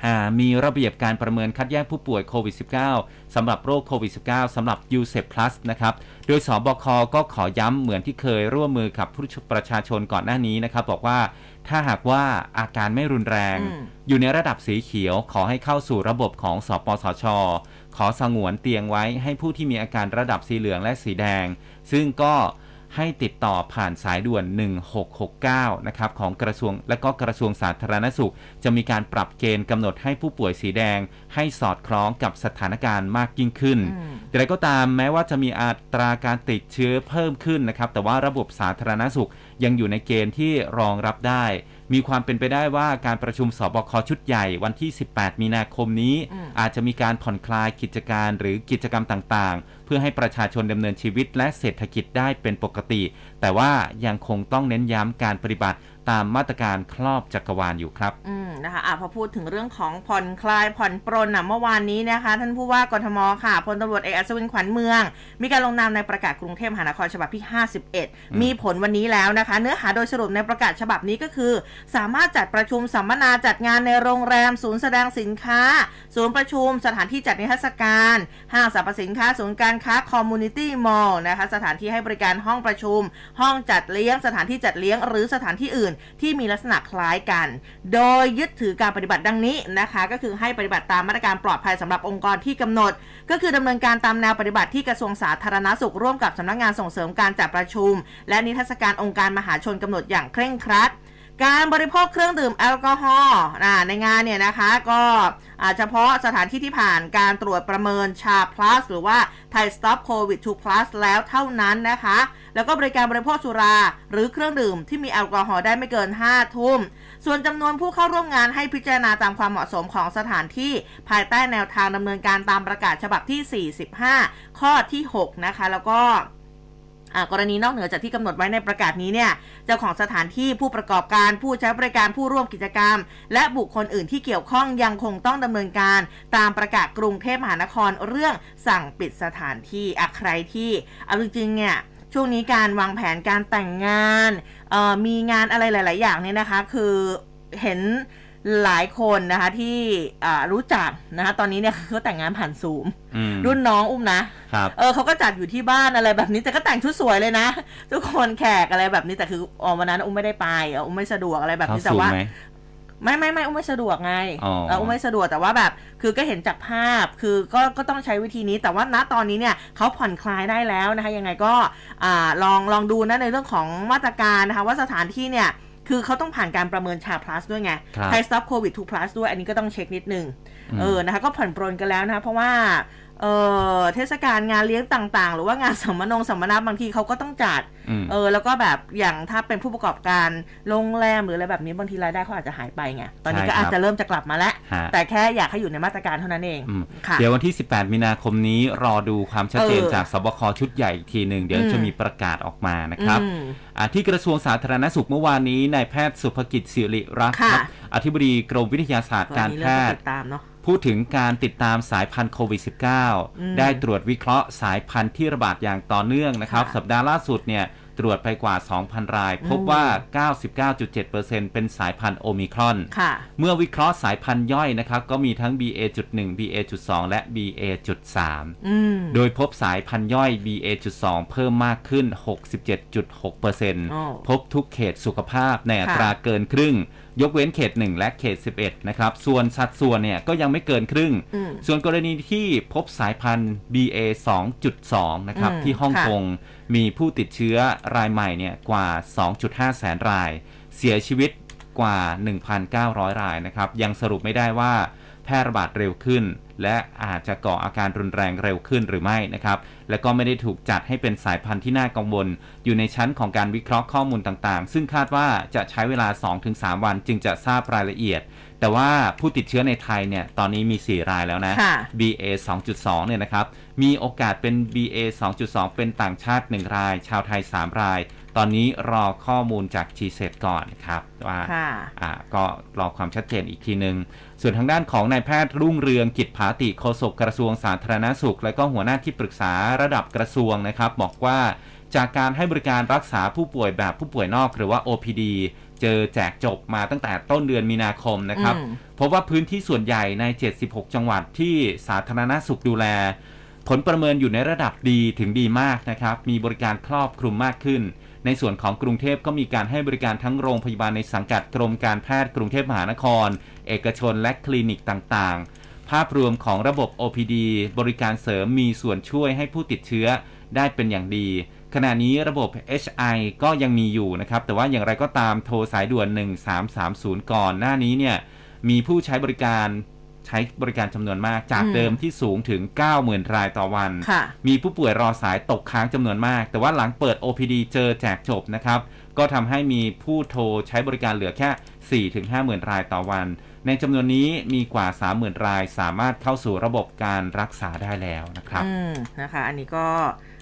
อ่ามีระเบียบการประเมินคัดแยกผู้ป่วยโควิด -19 สำหรับโรคโควิด -19 สำหรับ u s e p Plus นะครับ โดยสบคก็ขอย้ำเหมือนที่เคยร่วมมือกับผู้ประชาชนก่อนหน้านี้นะครับ บอกว่าถ้าหากว่าอาการไม่รุนแรงอืมอยู่ในระดับสีเขียวขอให้เข้าสู่ระบบของสปสช ขอสงวนเตียงไว้ให้ผู้ที่มีอาการระดับสีเหลืองและสีแดง ซึ่งก็ให้ติดต่อผ่านสายด่วน 1669 นะครับของกระทรวงและก็กระทรวงสาธารณสุข จะมีการปรับเกณฑ์กำหนดให้ผู้ป่วยสีแดง ให้สอดคล้องกับสถานการณ์มากยิ่งขึ้นอืมแต่ไรก็ตามแม้ว่าจะมีอัตราการติดเชื้อเพิ่มขึ้นนะครับ แต่ว่าระบบสาธารณสุขยังอยู่ในเกณฑ์ที่รองรับได้ มีความเป็นไปได้ว่าการประชุมสบคชุดใหญ่วันที่ 18 มีนาคมนี้อืมอาจจะมีการผ่อนคลายกิจการหรือกิจกรรมต่างๆ เพื่อให้ประชาชนดำเนินชีวิตและเศรษฐกิจได้เป็นปกติ แต่ว่ายังคงต้องเน้นย้ำการปฏิบัติ ตามมาตรการครอบจักรวาลอยู่ครับ อืมนะคะอะพอพูดถึงเรื่องของผ่อนคลายผ่อนปรนอะเมื่อวานนี้นะคะ ท่านผู้ว่ากทมค่ะพลตำรวจเอกอัศวินขวัญเมือง มีการลงนามในประกาศกรุงเทพมหานครฉบับที่ 51 มีผลวันนี้แล้วนะคะ เนื้อหาโดยสรุปในประกาศฉบับนี้ก็คือ สามารถจัดประชุมสัมมนาจัดงานในโรงแรม ศูนย์แสดงสินค้า ศูนย์ประชุม สถานที่จัดนิทรรศการห้างสรรพสินค้าศูนย์การค้าคอมมูนิตี้มอลล์นะคะสถานที่ให้บริการห้องประชุม ห้องจัดเลี้ยงสถานที่จัดเลี้ยงหรือสถานที่อื่นที่มีลักษณะคล้ายกัน โดยยึดถือการปฏิบัติดังนี้นะคะ ก็คือให้ปฏิบัติตามมาตรการปลอดภัยสำหรับองค์กรที่กำหนด ก็คือดำเนินการตามแนวปฏิบัติที่กระทรวงสาธารณสุขร่วมกับสำนักงานส่งเสริมการจัดประชุม และนิทรรศการองค์การมหาชนกำหนดอย่างเคร่งครัด การบริโภคเครื่องดื่มแอลกอฮอล์ในงานเนี่ยนะคะก็อ่าเฉพาะสถานที่ที่ผ่านการตรวจประเมินชา plus หรือว่าไทย stop covid 2 plus แล้วเท่านั้นนะคะ แล้วก็บริการบริโภคสุรา หรือเครื่องดื่มที่มีแอลกอฮอล์ได้ไม่เกิน 5 ทุ่ม ส่วนจำนวนผู้เข้าร่วมงานให้พิจารณาตามความเหมาะสมของสถานที่ ภายใต้แนวทางดำเนินการตามประกาศฉบับที่ 45 ข้อที่ 6 นะคะ แล้วก็ กรณีนอกเหนือจากที่กำหนดไว้ในประกาศนี้เนี่ยเจ้าของสถานที่ผู้ประกอบการผู้ใช้บริการผู้ร่วมกิจกรรม และบุคคลอื่นที่เกี่ยวข้องยังคงต้องดำเนินการ ตามประกาศกรุงเทพมหานครเรื่องสั่งปิดสถานที่อะใครที่เอาจริงๆเนี่ยช่วงนี้การวางแผนการแต่งงานมีงานอะไรหลาย ๆ อย่างเนี่ยนะคะ คือเห็น หลายคนนะคะที่อ่ารู้จักนะคะตอนนี้เนี่ยเขาแต่งงานผ่านซูมอืมรุ่นน้องอุ้มนะครับเออเขาก็จัดอยู่ที่บ้านอะไรแบบนี้แต่ก็แต่งชุดสวยเลยนะ ทุกคนแขกอะไรแบบนี้แต่คืออ๋อวันนั้นอุ้มไม่ได้ไปเอออุ้มไม่สะดวกอะไรแบบเขานี้แต่สูงว่าไหมไม่ไม่ไม่อุ้มไม่สะดวกไงอ๋อเอออุ้มไม่สะดวกแต่ว่าแบบ คือก็เห็นจากภาพคือก็ก็ต้องใช้วิธีนี้ แต่ว่าณตอนนี้เนี่ยเขาผ่อนคลายได้แล้วนะคะยังไงก็อ่าลองลองดูนะในเรื่องของมาตรการนะคะว่าสถานที่เนี่ย คือเขาต้องผ่านการประเมินชา plus ด้วยไงครับไทย stop covid 2 plus ด้วยอันนี้ก็ต้องเช็คนิดนึงอืมเออนะคะก็ผ่อนปรนกันแล้วนะคะเพราะว่าเออเทศกาลงานเลี้ยงต่างๆ หรือว่างานสัมมนงสัมมนาบางทีเขาก็ต้องจัดอืมเออ แล้วก็แบบอย่างถ้าเป็นผู้ประกอบการโรงแรมหรืออะไรแบบนี้บางทีรายได้เขาอาจจะหายไปไง ตอนนี้ก็ใช่ครับอาจจะเริ่มจะกลับมาแล้วฮะแต่แค่อยากให้อยู่ในมาตรการเท่านั้นเองอืมค่ะเดี๋ยววันที่ 18 มีนาคมนี้รอดูความชัดเจนเออจากสบคชุดใหญ่อีกทีหนึ่งเดี๋ยวอืมจะมีประกาศออกมานะครับอืมอ่าที่กระทรวงสาธารณสุขเมื่อวานนี้นายแพทย์สุภกิจสิริรักษ์ค่ะครับอธิบดีกรมวิทยาศาสตร์การมีแพเรื่องทติย์ดตามเนาะ พูดถึงการติดตามสายพันธุ์โควิดอืม -19 ได้ตรวจวิเคราะห์สายพันธุ์ที่ระบาดอย่างต่อเนื่องนะครับค่ะสัปดาห์ล่าสุดเนี่ยตรวจไปกว่า 2,000 ราย พบว่า 99.7%เป็นสายพันธุ์โอมิครอนค่ะเมื่อวิเคราะห์สายพันธุ์ย่อยนะครับ ก็มีทั้ง BA.1 BA.2 และ BA.3 อืมโดยพบสายพันธุ์ย่อย BA.2 เพิ่มมากขึ้น 67.6%พบทุกเขตสุขภาพในอัตราเกินครึ่ง ยกเว้นเขต 1 และเขต 11 นะครับ ส่วนสัดส่วนเนี่ยก็ยังไม่เกินครึ่งอืมส่วนกรณีที่พบสายพันธุ์ BA 2.2 นะครับอืมที่ฮ่องค่ะกงมีผู้ติดเชื้อรายใหม่เนี่ยกว่า 2.5 แสนราย เสียชีวิตกว่า 1,900 รายนะครับ ยังสรุปไม่ได้ว่า แพร่ระบาดเร็วขึ้น และอาจจะก่ออาการรุนแรงเร็วขึ้นหรือไม่นะครับ และก็ไม่ได้ถูกจัดให้เป็นสายพันธุ์ที่น่ากังวล อยู่ในชั้นของการวิเคราะห์ข้อมูลต่างๆ ซึ่งคาดว่าจะใช้เวลา 2-3 วันจึงจะทราบรายละเอียด แต่ว่าผู้ติดเชื้อในไทยเนี่ยตอนนี้มี 4 รายแล้วนะค่ะ BA 2.2 เนี่ยนะครับ มีโอกาสเป็น BA 2.2 เป็นต่างชาติ 1 ราย ชาวไทย 3 รายตอนนี้รอข้อมูลจาก g s e t ก่อนครับว่าค่ะอ่าก็รอความชัดเจนอีกทีหนึ่ง ส่วนทางด้านของนายแพทย์รุ่งเรืองกิจผาติโฆษกกระทรวงสาธารณสุข และก็หัวหน้าที่ปรึกษาระดับกระทรวงนะครับ บอกว่าจากการให้บริการรักษาผู้ป่วยแบบผู้ป่วยนอกหรือว่า OPD เจอแจกจบมาตั้งแต่ต้นเดือนมีนาคมนะครับอืมพบว่าพื้นที่ส่วนใหญ่ใน 76 จังหวัดที่สาธารณสุขดูแล ผลประเมินอยู่ในระดับดีถึงดีมากนะครับ มีบริการครอบคลุมมากขึ้น ในส่วนของกรุงเทพก็มีการให้บริการทั้งโรงพยาบาลในสังกัดกรมการแพทย์กรุงเทพมหานคร เอกชนและคลินิกต่างๆ ภาพรวมของระบบ OPD บริการเสริมมีส่วนช่วยให้ผู้ติดเชื้อได้เป็นอย่างดี ขณะนี้ระบบ HI ก็ยังมีอยู่นะครับ แต่ว่าอย่างไรก็ตามโทรสายด่วน 1330 ก่อนหน้านี้เนี่ยมีผู้ใช้บริการใช้บริการจำนวนมากจากอืมเดิมที่สูงถึง 90,000 รายต่อวันค่ะมีผู้ป่วยรอสายตกค้างจำนวนมาก แต่ว่าหลังเปิด OPD เจอแจกจบนะครับ ก็ทำให้มีผู้โทรใช้บริการเหลือแค่4ถึง50,000 รายต่อวัน ในจำนวนนี้มีกว่า 30,000 รายสามารถเข้าสู่ระบบการรักษาได้แล้วนะครับ อืมนะคะ อันนี้ก็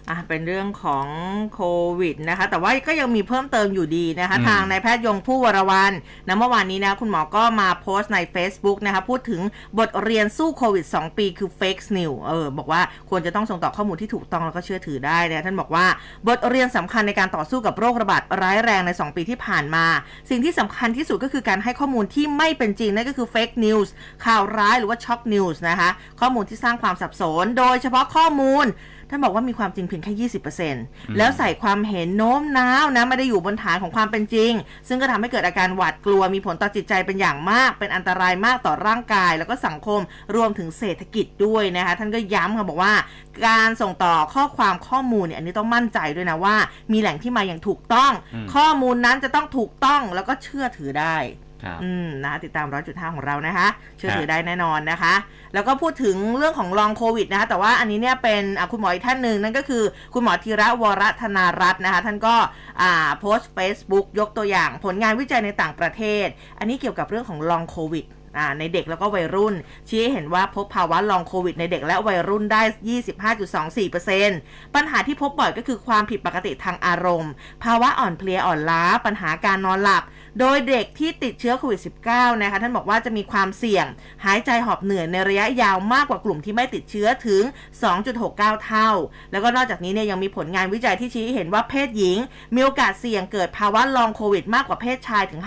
อะเป็นเรื่องของโควิดนะคะ แต่ว่าก็ยังมีเพิ่มเติมอยู่ดีนะคะอืมทางนายแพทย์ยงผู้วรวันนะเมื่อวานนี้นะ คุณหมอก็มาโพสต์ใน Facebook นะคะ พูดถึงบทเรียนสู้โควิด 2 ปีคือ fake news เออ บอกว่าควรจะต้องส่งต่อข้อมูลที่ถูกต้องแล้วก็เชื่อถือได้นะท่านบอกว่าบทเรียนสำคัญในการต่อสู้กับโรคระบาดร้ายแรงใน 2 ปีที่ผ่านมา สิ่งที่สำคัญที่สุดก็คือการให้ข้อมูลที่ไม่เป็นจริงนั่นก็คือ fake news ข่าวร้ายหรือว่า shock news นะคะข้อมูลที่สร้างความสับสน โดยเฉพาะข้อมูล ท่านบอกว่ามีความจริงเพียงแค่ 20%แล้วใส่ความเห็นโน้มน้าวนะไม่ได้อยู่บนฐานของความเป็นจริง ซึ่งก็ทำให้เกิดอาการหวาดกลัวมีผลต่อจิตใจเป็นอย่างมาก เป็นอันตรายมากต่อร่างกาย แล้วก็สังคมรวมถึงเศรษฐกิจด้วยนะคะท่านก็ย้ำค่ะบอกว่า การส่งต่อข้อความข้อมูลเนี่ยอันนี้ต้องมั่นใจด้วยนะว่า มีแหล่งที่มาอย่างถูกต้องอืมข้อมูลนั้นจะต้องถูกต้องแล้วก็เชื่อถือได้ครับ อืมนะติดตามร้อยจุดห้าของเรานะคะเชื่อครับถือได้แน่นอนนะคะ แล้วก็พูดถึงเรื่องของลองโควิดนะคะ แต่ว่าอันนี้เนี่ยเป็นอะคุณหมออีกท่านหนึ่งนั่นก็คือคุณหมอธีระวรธนารัตน์นะคะ ท่านก็อ่าโพสต์ Facebook ยกตัวอย่างผลงานวิจัยในต่างประเทศ อันนี้เกี่ยวกับเรื่องของลองโควิดอ่าในเด็กแล้วก็วัยรุ่น ชี้ให้เห็นว่าพบภาวะลองโควิดในเด็กและวัยรุ่นได้ 25.24%ปัญหาที่พบบ่อยก็คือความผิดปกติทางอารมณ์ ภาวะอ่อนเพลียอ่อนล้า ปัญหาการนอนหลับ โดยเด็กที่ติดเชื้อโควิด -19 นะคะท่านบอกว่าจะมีความเสี่ยง หายใจหอบเหนื่อยในระยะยาวมากกว่ากลุ่มที่ไม่ติดเชื้อถึง 2.69 เท่า แล้วก็นอกจากนี้เนี่ยยังมีผลงานวิจัยที่ชี้ให้เห็นว่าเพศหญิง มีโอกาสเสี่ยงเกิดภาวะลองโควิดมากกว่าเพศชายถึง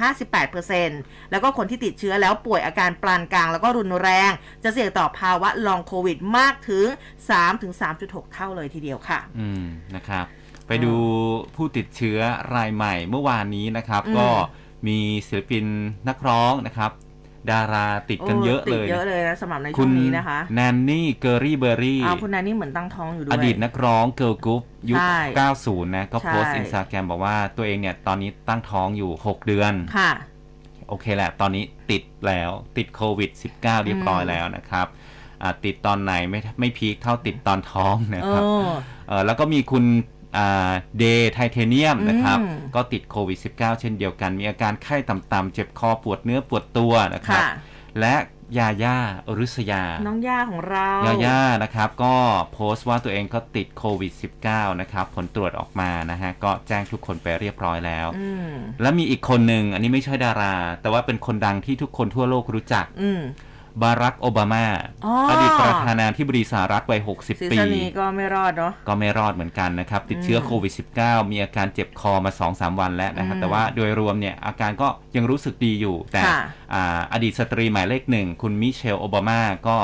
58%แล้วก็คนที่ติดเชื้อแล้วป่วยอาการปานกลาง แล้วก็รุนแรง จะเสี่ยงต่อภาวะลองโควิดมากถึง 3-3.6 เท่าเลยทีเดียวค่ะ อืมนะครับ ไปดูผู้ติดเชื้อรายใหม่เมื่อวานนี้นะครับอืมก็ มีศิลปินนักร้องนะครับ ดาราติดกันเยอะติเลดยเยอะเลยนะสำหรับในคุช่วณงนี้นะคะแนนนี่เกอรี่เบอร์รี่อ้าวคุณนันนี่เหมือนตั้งท้องอยู่ด้วย อดีตนักร้องเกิร์ลกรุ๊ปยุคใช่90 นะ ก็โพสต์ใช่อินสตาแกรมบอกว่าตัวเองเนี่ย ตอนนี้ตั้งท้องอยู่ 6 เดือนค่ะ โอเคแหละ ตอนนี้ติดแล้วติดโควิด -19 เรียบร้อยแล้วนะครับอ่าติดตอนไหนไม่ไม่พีคเท่าติดตอนท้องนะเอครับอเอ่อแล้วก็มีคุณ เดย์ไทเทเนียมนะครับอืมก็ติดโควิด -19 เช่นเดียวกัน มีอาการไข้ต่ำๆเจ็บคอปวดเนื้อปวดตัวนะครับค่ะและยาย่าอรุษยา น้องย่าของเรา ยาย่านะครับ ก็โพสต์ว่าตัวเองก็ติดโควิด -19 นะครับ ผลตรวจออกมานะฮะ ก็แจ้งทุกคนไปเรียบร้อยแล้วอืมและมีอีกคนหนึ่ง อันนี้ไม่ใช่ดารา แต่ว่าเป็นคนดังที่ทุกคนทั่วโลกรู้จักอืม บารักโอบามาอ๋ออดีตประธานาธิบดีสหรัฐวัยซี60 ปีซั่นนี้ก็ไม่รอดเนาะก็ไม่รอดเหมือนกันนะครับ ติดเชื้อโควิด -19 มีอาการเจ็บคอมา 2-3 วันแล้วนะครับอืมแต่ว่าโดยรวมเนี่ย อาการก็ยังรู้สึกดีอยู่ แต่ค่ะอ่าอดีตสตรีหมายเลขหนึ่ง คุณมิเชลโอบามาก็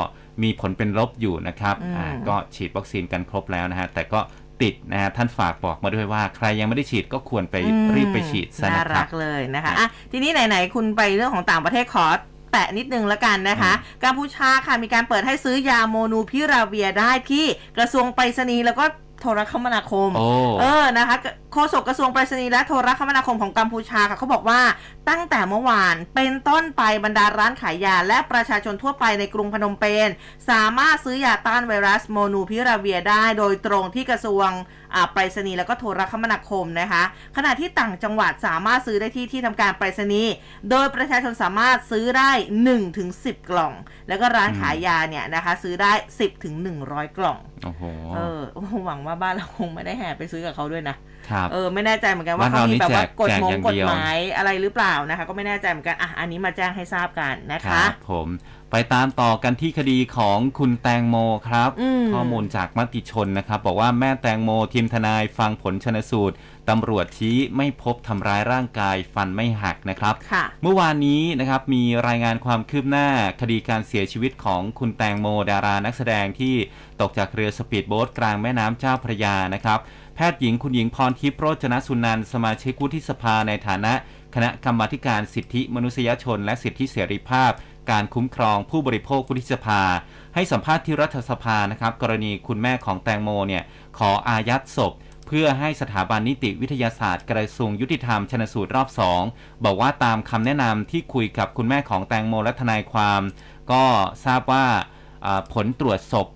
มีผลเป็นลบอยู่นะครับอืมอ่าก็ฉีดวัคซีนกันครบแล้วนะฮะแต่ก็ติดนะฮะท่านฝากบอกมาด้วยว่า ใครยังไม่ได้ฉีดก็ควรไปอืมรีบไปฉีดซะน่านะครัรับกเลยนะคะครับอะทีนี้ไหนๆคุณไปเรื่องของต่างประเทศขอ แตะนิดนึงแล้วกันนะคะกัมพูชาค่ะมีการเปิดให้ซื้อยาโมนูพิราเวียได้ที่กระทรวงไปรษณีย์แล้วก็ โทรคมนาคมโอ้เออ นะคะโฆษกกระทรวงไปรษณีย์และโทรคมนาคมของกัมพูชาค่ะเขาบอกว่าตั้งแต่เมื่อวานเป็นต้นไปบรรดาร้านขายยา และประชาชนทั่วไปในกรุงพนมเปญสามารถซื้อยาต้านไวรัสโมนูพิราเวียได้โดยตรงที่กระทรวงอ่าไปรษณีย์แล้วก็โทรคมนาคมนะคะ ขณะที่ต่างจังหวัดสามารถซื้อได้ที่ที่ทำการไปรษณีย์โดยประชาชนสามารถซื้อได้1ถึง10กล่อง แล้วก็ร้านขายยาเนี่ยนะคะซื้อได้ 10ถึง100กล่องโอ้โหเออโอ้โหหวังว่าบ้านเราคงไม่ได้แห่ไปซื้อกับเขาด้วยนะครับเออไม่แน่ใจเหมือนกันว่าบ้านเขาเรามีนี่แบบว่าแจกกฎแจกมงอย่างกฎเดียวหมายอะไรหรือเปล่านะคะ ก็ไม่แน่ใจเหมือนกันอะอันนี้มาแจ้งให้ทราบกันนะคคะรับผมไปตามต่อกันที่คดีของคุณแตงโมครับอืมข้อมูลจากมติชนนะครับ บอกว่าแม่แตงโมทีมทนายฟังผลชนสูตร ตำรวจชี้ไม่พบทำร้ายร่างกายฟันไม่หักนะครับค่ะเมื่อวานนี้นะครับมีรายงานความคืบหน้าคดีการเสียชีวิตของคุณแตงโมดารานักแสดงที่ตกจากเรือสปีดโบ๊ทกลางแม่น้ำเจ้าพระยานะครับ แพทย์หญิงคุณหญิงพรทิพย์โรจนสุนันท์สมาชิกวุฒิสภาในฐานะ คณะกรรมาธิการสิทธิมนุษยชน และสิทธิเสรีภาพ การคุ้มครองผู้บริโภควุฒิสภา ให้สัมภาษณ์ที่รัฐสภานะครับ กรณีคุณแม่ของแตงโมเนี่ยขออายัดศพ เพื่อให้สถาบันนิติวิทยาศาสตร์กระทรวงยุติธรรมชนสูตรรอบสองบอกว่าตามคำแนะนำที่คุยกับคุณแม่ของแตงโมและทนายความ ก็ทราบว่าผลตรวจศพ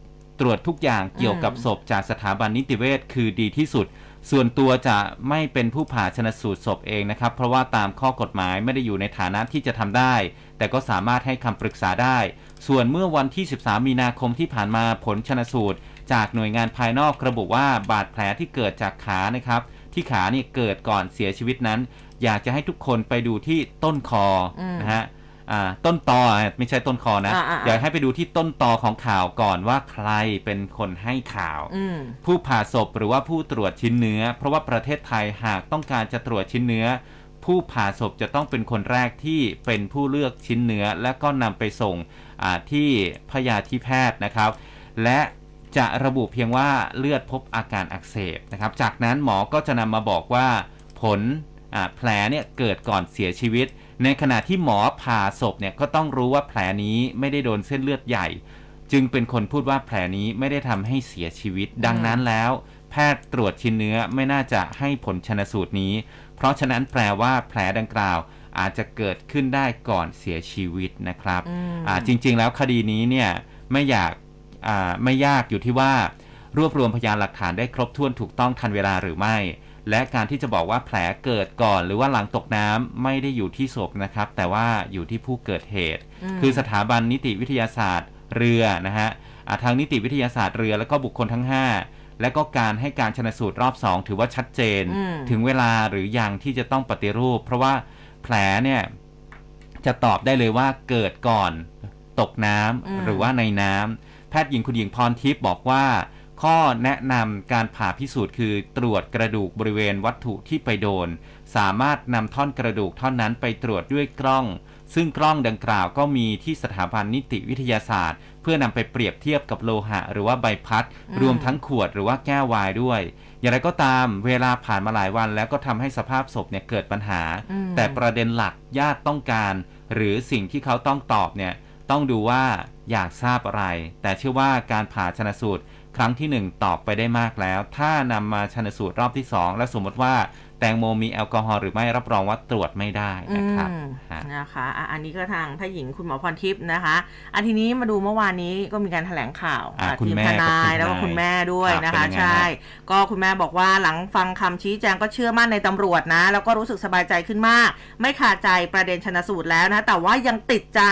ตรวจทุกอย่างเกี่ยวกับศพจากสถาบันนิติเวชคือดีที่สุด ส่วนตัวจะไม่เป็นผู้ผ่าชนสูตรศพเองนะครับ เพราะว่าตามข้อกฎหมายไม่ได้อยู่ในฐานะที่จะทำได้ แต่ก็สามารถให้คำปรึกษาได้ ส่วนเมื่อวันที่ 13 มีนาคมที่ผ่านมาผลชนสูตร จากหน่วยงานภายนอกระบุว่าบาดแผลที่เกิดจากขานะครับ ที่ขานี่เกิดก่อนเสียชีวิตนั้น อยากจะให้ทุกคนไปดูที่ต้นคออมนะฮะอ่าต้นตออะไม่ใช่ต้นคอนะอ่าอ่าอ่าอยากให้ไปดูที่ต้นตอของข่าวก่อนว่าใครเป็นคนให้ข่าวอืมผู้ผ่าศพหรือว่าผู้ตรวจชิ้นเนื้อ เพราะว่าประเทศไทยหากต้องการจะตรวจชิ้นเนื้อ ผู้ผ่าศพจะต้องเป็นคนแรกที่เป็นผู้เลือกชิ้นเนื้อ และก็นำไปส่งอ่าที่พยาธิแพทย์นะครับ และ จะระบุเพียงว่าเลือดพบอาการอักเสบนะครับ จากนั้นหมอก็จะนำมาบอกว่าผลอ่าแผลเนี่ยเกิดก่อนเสียชีวิต ในขณะที่หมอผ่าศพเนี่ยก็ต้องรู้ว่าแผลนี้ไม่ได้โดนเส้นเลือดใหญ่ จึงเป็นคนพูดว่าแผลนี้ไม่ได้ทำให้เสียชีวิต ดังนั้นแล้ว แพทย์ตรวจชิ้นเนื้อไม่น่าจะให้ผลชนสูตรนี้ เพราะฉะนั้นแปลว่าแผลดังกล่าวอาจจะเกิดขึ้นได้ก่อนเสียชีวิตนะครับอืมอ่าจริงๆแล้วคดีนี้เนี่ยไม่อยากอ่า ไม่ยากอยู่ที่ว่ารวบรวมพยานหลักฐานได้ครบถ้วนถูกต้องทันเวลาหรือไม่ และการที่จะบอกว่าแผลเกิดก่อนหรือว่าหลังตกน้ำไม่ได้อยู่ที่ศพนะครับ แต่ว่าอยู่ที่ผู้เกิดเหตุมคือสถาบันนิติวิทยาศาสตร์เรือนะฮะอ่าทางนิติวิทยาศาสตร์เรือแล้วก็บุคคลทั้ง 5 และก็การให้การชนสูตรรอบ 2 ถือว่าชัดเจนอืมถึงเวลาหรือยังที่จะต้องปฏิรูป เพราะว่าแผลเนี่ยจะตอบได้เลยว่าเกิดก่อนตกน้ำหรือว่าในน้ำ แพทย์หญิงคุณหญิงพรทิพย์บอกว่า ข้อแนะนำการผ่าพิสูจน์คือตรวจกระดูกบริเวณวัตถุที่ไปโดน สามารถนำท่อนกระดูกท่อนนั้นไปตรวจด้วยกล้อง ซึ่งกล้องดังกล่าวก็มีที่สถาบันนิติวิทยาศาสตร์ เพื่อนำไปเปรียบเทียบกับโลหะ หรือว่าใบพัด รวมทั้งขวดหรือว่าแก้ววายด้วยอย่างไรก็ตามเวลาผ่านมาหลายวันแล้วก็ทำให้สภาพศพเนี่ยเกิดปัญหาอืมแต่ประเด็นหลักญาติต้องการ หรือสิ่งที่เขาต้องตอบเนี่ย ต้องดูว่าอยากทราบอะไร แต่เชื่อว่าการผ่าชนสูตรครั้งที่หนึ่งตอบไปได้มากแล้ว ถ้านำมาชนสูตรรอบที่สองและสมมติว่า แตงโมมีแอลกอฮอล์หรือไม่รับรองว่าตรวจไม่ได้นะครับอืมฮะนะคะอะอันนี้ก็ทางแพทย์หญิงคุณหมอพรทิพย์นะคะอันทีนี้มาดูเมื่อวานนี้ก็มีการแถลงข่าวอะอะคุณทีมแม่ทนายกับคุณแล้วก็ทนายคุณแม่ด้วยนะครัคะบเป็นยังไงใช่ฮะก็คุณแม่บอกว่าหลังฟังคำชี้แจงก็เชื่อมั่นในตำรวจนะ แล้วก็รู้สึกสบายใจขึ้นมาก ไม่ขาดใจประเด็นชนสูตรแล้วนะ แต่ว่ายังติดใจ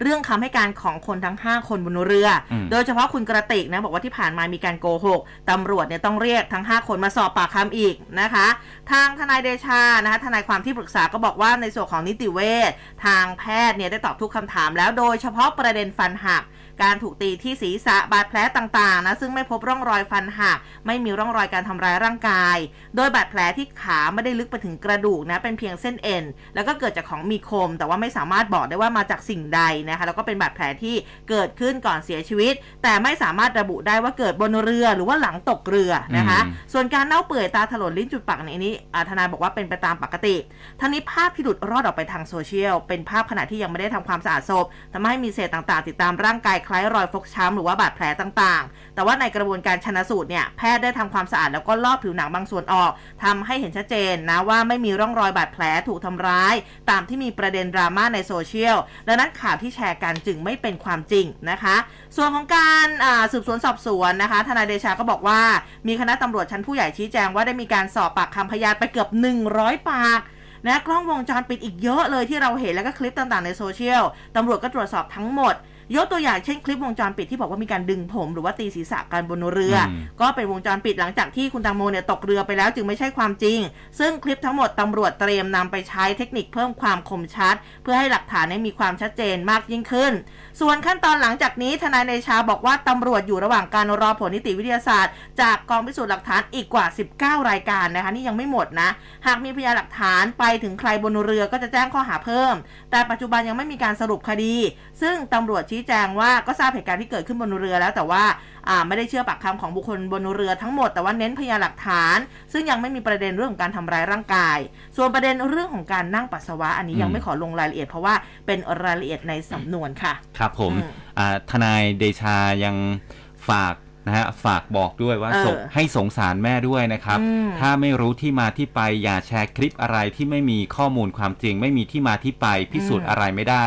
เรื่องคำให้การของคนทั้ง 5 คนบนเรืออมโดยเฉพาะคุณกระติกนะบอกว่าที่ผ่านมามีการโกหกตำรวจเนี่ยต้องเรียกทั้ง 5 คนมาสอบปากคำอีกนะคะทาางทนายเดชานะคะทนายความที่ปรึกษาก็บอกว่าในส่วนของนิติเวชทางแพทย์เนี่ยได้ตอบทุกคำถามแล้วโดยเฉพาะประเด็นฟันหัก การถูกตีที่ศีรษะบาดแผลต่างๆนะซึ่งไม่พบร่องรอยฟันหักไม่มีร่องรอยการทำร้ายร่างกาย โดยบาดแผลที่ขาไม่ได้ลึกไปถึงกระดูกนะเป็นเพียงเส้นเอ็น แล้วก็เกิดจากของมีคม แต่ว่าไม่สามารถบอกได้ว่ามาจากสิ่งใดนะคะแล้วก็เป็นบาดแผลที่เกิดขึ้นก่อนเสียชีวิต แต่ไม่สามารถระบุได้ว่าเกิดบนเรือหรือว่าหลังตกเรือนะคะอืมส่วนการเน่าเปื่อยตาถลนลิ้นจุดปากในนี้อ่าทนายบอกว่าเป็นไปตามปกติทั้งนี้ภาพที่หลุดรอดออกไปทางโซเชียลเป็นภาพขณะที่ยังไม่ได้ทำความสะอาดศพทำให้มีเศษต่างๆ ติดตามร่างกายคล้ายรอยฟกช้ำหรือว่าบาดแผลต่างๆ แต่ว่าในกระบวนการชนะสูตรเนี่ยแพทย์ได้ทำความสะอาดแล้วก็ลอกผิวหนังบางส่วนออกทำให้เห็นชัดเจนนะว่าไม่มีร่องรอยบาดแผลถูกทำร้าย ตามที่มีประเด็นดราม่าในโซเชียลดังนั้นข่าวที่แชร์กันจึงไม่เป็นความจริงนะคะ ส่วนของการสืบสวนสอบสวนนะคะทนายเดชาก็บอกว่า มีคณะตำรวจชั้นผู้ใหญ่ชี้แจงว่าได้มีการสอบปากคำพยานไปเกือบ 100 ปากนะกล้องวงจรปิดอีกเยอะเลยที่เราเห็นแล้วก็คลิปต่างๆในโซเชียลตำรวจก็ตรวจสอบทั้งหมด ยกตัวอย่างเช่นคลิปวงจรปิดที่บอกว่ามีการดึงผมหรือว่าตีศีรษะกันบนเรืออมก็เป็นวงจรปิดหลังจากที่คุณตังโมเนี่ยตกเรือไปแล้วจึงไม่ใช่ความจริง ซึ่งคลิปทั้งหมดตำรวจเตรียมนำไปใช้เทคนิคเพิ่มความคมชัด เพื่อให้หลักฐานเนี่ยมีความชัดเจนมากยิ่งขึ้น ส่วนขั้นตอนหลังจากนี้ทนายเดชาบอกว่าตำรวจอยู่ระหว่างการรอผลนิติวิทยาศาสตร์ จากกองพิสูจน์หลักฐานอีกกว่า 19 รายการนะคะนี่ยังไม่หมดนะ หากมีพยานหลักฐานไปถึงใครบนเรือก็จะแจ้งข้อหาเพิ่ม แต่ปัจจุบันยังไม่มีการสรุปคดี ซึ่งตำรวจชี้แจงว่าก็ทราบเหตุการณ์ที่เกิดขึ้นบนเรือแล้วแต่ว่าอ่าไม่ได้เชื่อปากคำของบุคคลบนเรือทั้งหมดแต่ว่าเน้นพยานหลักฐาน ซึ่งยังไม่มีประเด็นเรื่องของการทำร้ายร่างกาย ส่วนประเด็นเรื่องของการนั่งปัสสาวะ อันนี้ยังไม่ขอลงรายละเอียดเพราะว่าเป็นรายละเอียดในสำนวนค่ะ ครับผมอืมอ่าทนายเดชายังฝากนะฮะฝากบอกด้วยว่าเออส่งให้สงสารแม่ด้วยนะครับอืมถ้าไม่รู้ที่มาที่ไปอย่าแชร์คลิปอะไรที่ไม่มีข้อมูลความจริง ไม่มีที่มาที่ไปพิสูจน์อะไรไม่ได้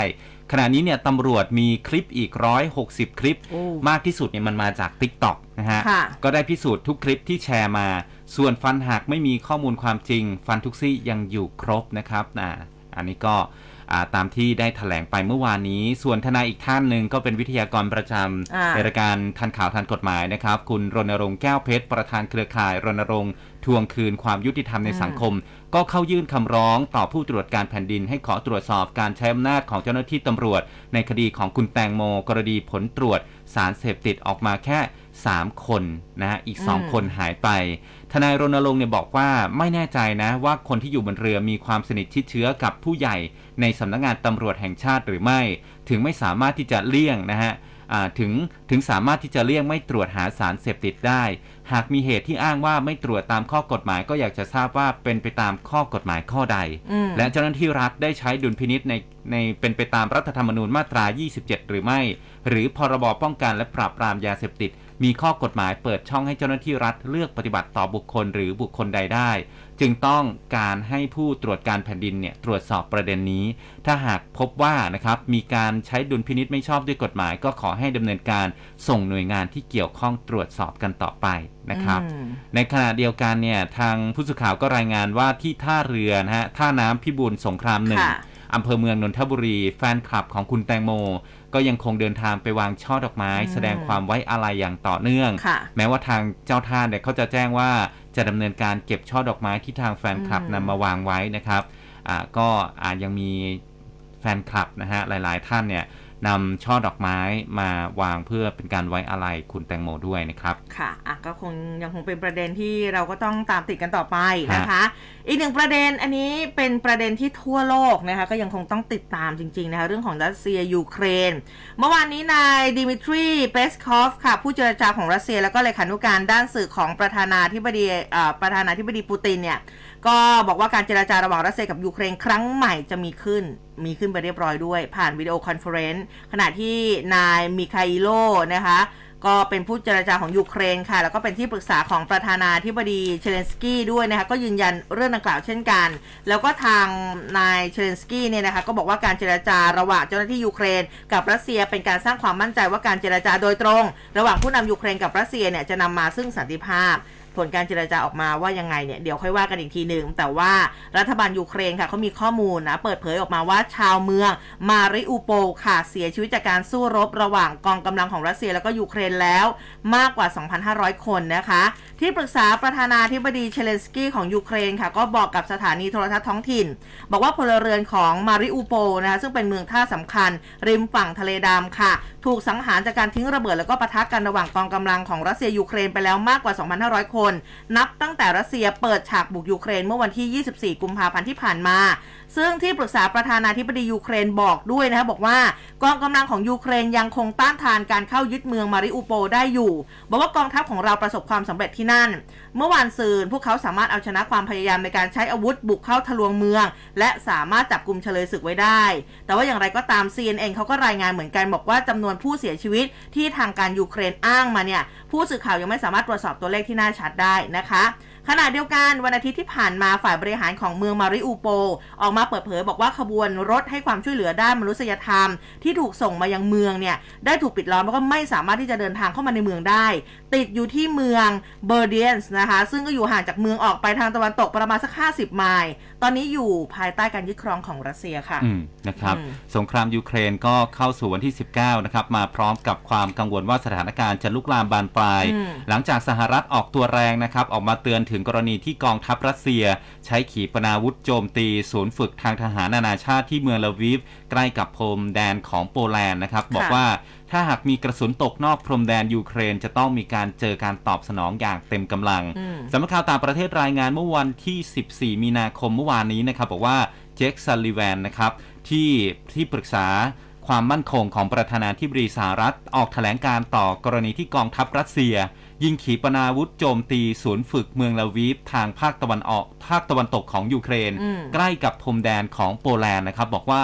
ขณะนี้เนี่ยตำรวจมีคลิปอีก 160 คลิปโอ้มากที่สุดเนี่ยมันมาจาก t ิ k t o k นะฮะค่ะก็ได้พิสูจน์ทุกคลิปที่แชร์มา ส่วนฟันหักไม่มีข้อมูลความจริง ฟันทุกซี่ยังอยู่ครบนะครับนะอันนี้ก็อ่า ตามที่ได้ถแถลงไปเมื่อวานนี้ ส่วนทนายอีกท่านหนึ่งก็เป็นวิทยากรประจอ่าำในรายการทันข่าวทันกฎหมายนะครับ คุณรณรงค์แก้วเพชร ประธานเครือข่ายรณรงค์ทวงคืนความยุติธรรมในสังคม ก็เข้ายื่นคำร้องต่อผู้ตรวจการแผ่นดิน ให้ขอตรวจสอบการใช้อำนาจของเจ้าหน้าที่ตำรวจ ในคดีของคุณแตงโมกรณีผลตรวจสารเสพติดออกมาแค่ 3 คนนะฮะอีกอืม2คนหายไป ทนายรณรงค์เนี่ยบอกว่าไม่แน่ใจนะว่าคนที่อยู่บนเรือมีความสนิทชิดเชื้อกับผู้ใหญ่ ในสำนักงานตำรวจแห่งชาติหรือไม่ ถึงไม่สามารถที่จะเลี่ยงนะฮะอ่าถึงถึงสามารถที่จะเลี่ยงไม่ตรวจหาสารเสพติดได้ หากมีเหตุที่อ้างว่าไม่ตรวจตามข้อกฎหมายก็อยากจะทราบว่าเป็นไปตามข้อกฎหมายข้อใดอืมและเจ้าหน้าที่รัฐได้ใช้ดุลพินิษในในเป็นไปตามรัฐธรรมนูญมาตรา 27 หรือไม่ หรือพรบป้องกันและปราบปรามยาเสพติด มีข้อกฎหมายเปิดช่องให้เจ้าหน้าที่รัฐเลือกปฏิบัติต่อบุคคลหรือบุคคลใดได้ จึงต้องการให้ผู้ตรวจการแผ่นดินเนี่ยตรวจสอบประเด็นนี้ ถ้าหากพบว่านะครับมีการใช้ดุลพินิษไม่ชอบด้วยกฎหมาย ก็ขอให้ดำเนินการส่งหน่วยงานที่เกี่ยวข้องตรวจสอบกันต่อไปนะครับอืมในขณะเดียวกันเนี่ยทางผู้สื่อข่าวก็รายงานว่าที่ท่าเรือนะฮะท่าน้ำพิบูลสงครามหนึ่งค่ะอำเภอเมืองนนทบุรี แฟนคลับของคุณแตงโม ก็ยังคงเดินทางไปวางช่อดอกไม้อืมแสดงความไว้อาลัยอย่างต่อเนื่องค่ะแม้ว่าทางเจ้าท่าเนี่ยเขาจะแจ้งว่าจะดำเนินการเก็บช่อดอกไม้ที่ทางแฟนคลับอืมนำมาวางไว้นะครับอ่าก็อายังมีแฟนคลับนะฮะหลาย ๆ ท่านเนี่ย นำช่อดอกไม้มาวางเพื่อเป็นการไว้อาลัยคุณแตงโมด้วยนะครับ ค่ะอะก็คงยังคงเป็นประเด็นที่เราก็ต้องตามติดกันต่อไปนะคะ อีกหนึ่งประเด็นอันนี้เป็นประเด็นที่ทั่วโลกนะคะก็ยังคงต้องติดตามจริงๆนะคะเรื่องของรัสเซียยูเครน เมื่อวานนี้นายดิมิทรีเปสคอฟค่ะ ผู้เจรจาของรัสเซีย แล้วก็เลขานุการด้านสื่อของประธานาธิบดีเอ่อประธานาธิบดีปูตินเนี่ย ก็บอกว่าการเจรจาระหว่างรัสเซียกับยูเครนครั้งใหม่จะมีขึ้น มีขึ้นไปเรียบร้อยด้วย ผ่านวิดีโอคอนเฟอเรนซ์ขณะที่นายมิคาอิโลนะคะก็เป็นผู้เจรจาของยูเครนค่ะ แล้วก็เป็นที่ปรึกษาของประธานาธิบดีเซเลนสกี้ด้วยนะคะ ก็ยืนยันเรื่องดังกล่าวเช่นกัน แล้วก็ทางนายเซเลนสกี้เนี่ยนะคะ ก็บอกว่าการเจรจาระหว่างเจ้าหน้าที่ยูเครน กับรัสเซียเป็นการสร้างความมั่นใจว่าการเจรจาโดยตรง ระหว่างผู้นำยูเครนกับรัสเซียเนี่ยจะนำมาซึ่งสันติภาพ ผลการเจรจาออกมาว่ายังไงเนี่ยเดี๋ยวค่อยว่ากันอีกทีหนึ่งแต่ว่ารัฐบาลยูเครนค่ะเขามีข้อมูลนะเปิดเผยออกมาว่าชาวเมืองมาริอูโปค่ะเสียชีวิตจากการสู้รบระหว่างกองกำลังของรัสเซียแล้วก็ยูเครนแล้วมากกว่า 2,500 คนนะคะ ที่ปรึกษาประธานาธิบดีเซเลนสกี้ของยูเครนค่ะก็บอกกับสถานีโทรทัศน์ท้องถิ่น บอกว่าพลเรือนของมาริอูโปนะคะซึ่งเป็นเมืองท่าสำคัญ ริมฝั่งทะเลดำค่ะ ถูกสังหารจากการทิ้งระเบิดแล้วก็ปะทะกันระหว่างกองกำลังของรัสเซียยูเครนไปแล้วมากกว่า 2,500 คนนับตั้งแต่รัสเซียเปิดฉากบุกยูเครนเมื่อวันที่ 24 กุมภาพันธ์ที่ผ่านมา ซึ่งที่ปรึกษาประธานาธิบดียูเครนบอกด้วยนะคะบอกว่ากองกำลังของยูเครนยังคงต้านทานการเข้ายึดเมืองมาริอูโปได้อยู่บอกว่ากองทัพของเราประสบความสำเร็จที่นั่น เมื่อวานซืนพวกเขาสามารถเอาชนะความพยายามในการใช้อาวุธบุกเข้าทะลวงเมือง และสามารถจับกลุ่มเฉลยศึกไว้ได้ แต่ว่าอย่างไรก็ตาม CNN เขาก็รายงานเหมือนกันบอกว่าจำนวนผู้เสียชีวิตที่ทางการยูเครนอ้างมาเนี่ยผู้สื่อข่าวยังไม่สามารถตรวจสอบตัวเลขที่น่าชัดได้นะคะ ขณะเดียวกันวันอาทิตย์ที่ผ่านมาฝ่ายบริหารของเมืองมาริอูโป ออกมาเปิดเผยบอกว่าขบวนรถให้ความช่วยเหลือด้านมนุษยธรรม ที่ถูกส่งมายังเมืองเนี่ยได้ถูกปิดล้อมแล้วก็ไม่สามารถที่จะเดินทางเข้ามาในเมืองได้ ติดอยู่ที่เมืองเบอร์เดียนส์นะคะ ซึ่งก็อยู่ห่างจากเมืองออกไปทางตะวันตกประมาณสัก 50 ไมล์ ตอนนี้อยู่ภายใต้การยึดครองของรัสเซียค่ะอืมนะครับอืมสงครามยูเครนก็เข้าสู่วันที่ 19 นะครับ มาพร้อมกับความกังวลว่าสถานการณ์จะลุกลามบานปลายอืมหลังจากสหรัฐออกตัวแรงนะครับ ออกมาเตือนถึงกรณีที่กองทัพรัสเซีย ใช้ขีปนาวุธโจมตี ศูนย์ฝึกทางทหารนานาชาติที่เมืองลาวิฟใกล้กับพรมแดนของโปแลนด์นะครับ บอกว่า ถ้าหากมีกระสุนตกนอกพรมแดนยูเครนจะต้องมีการเจอการตอบสนองอย่างเต็มกำลังอืมสำนักข่าวต่างประเทศรายงานเมื่อวันที่ 14 มีนาคมเมื่อวานนี้นะครับบอกว่าเจคซัลลิแวนนะครับที่ที่ปรึกษาความมั่นคงของประธานาธิบดีสหรัฐ ออกแถลงการณ์ต่อกรณีที่กองทัพรัสเซีย ยิงขีปนาวุธโจมตีศูนย์ฝึกเมืองลวีฟทางภาคตะวันออกภาคตะวันตกของยูเครนอืมใกล้กับพรมแดนของโปแลนด์นะครับ บอกว่า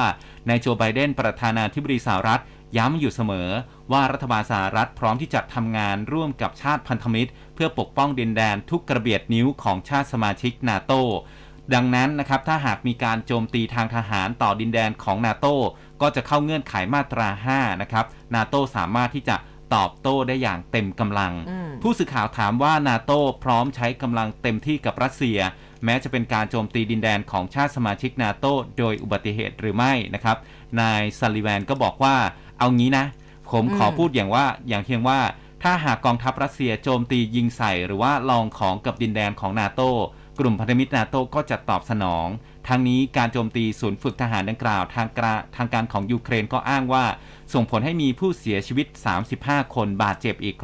นายโจไบเดนประธานาธิบดีสหรัฐ ย้ำอยู่เสมอว่ารัฐบาลสหรัฐพร้อมที่จะทำงานร่วมกับชาติพันธมิตร เพื่อปกป้องดินแดนทุกกระเบียดนิ้วของชาติสมาชิกนาโตดังนั้นนะครับถ้าหากมีการโจมตีทางทหารต่อดินแดนของนาโตก็จะเข้าเงื่อนไขมาตรา 5 นะครับ นาโตสามารถที่จะตอบโต้ได้อย่างเต็มกำลังอืมผู้สื่อข่าวถามว่านาโตพร้อมใช้กำลังเต็มที่กับรัสเซีย แม้จะเป็นการโจมตีดินแดนของชาติสมาชิกนาโตโดยอุบัติเหตุหรือไม่นะครับ นายซัลลิแวนก็บอกว่า เอางี้นะ ผมขออืมพูดอย่างว่าอย่างเพียงว่า ถ้าหากกองทัพรัสเซียโจมตียิงใส่หรือว่าลองของกับดินแดนของนาโตกลุ่มพันธมิตรนาโตก็จะตอบสนองทางนี้การโจมตีศูนย์ฝึกทหารดังกล่าวทางกราทางการของยูเครนก็อ้างว่า ส่งผลให้มีผู้เสียชีวิต 35 คน บาดเจ็บอีก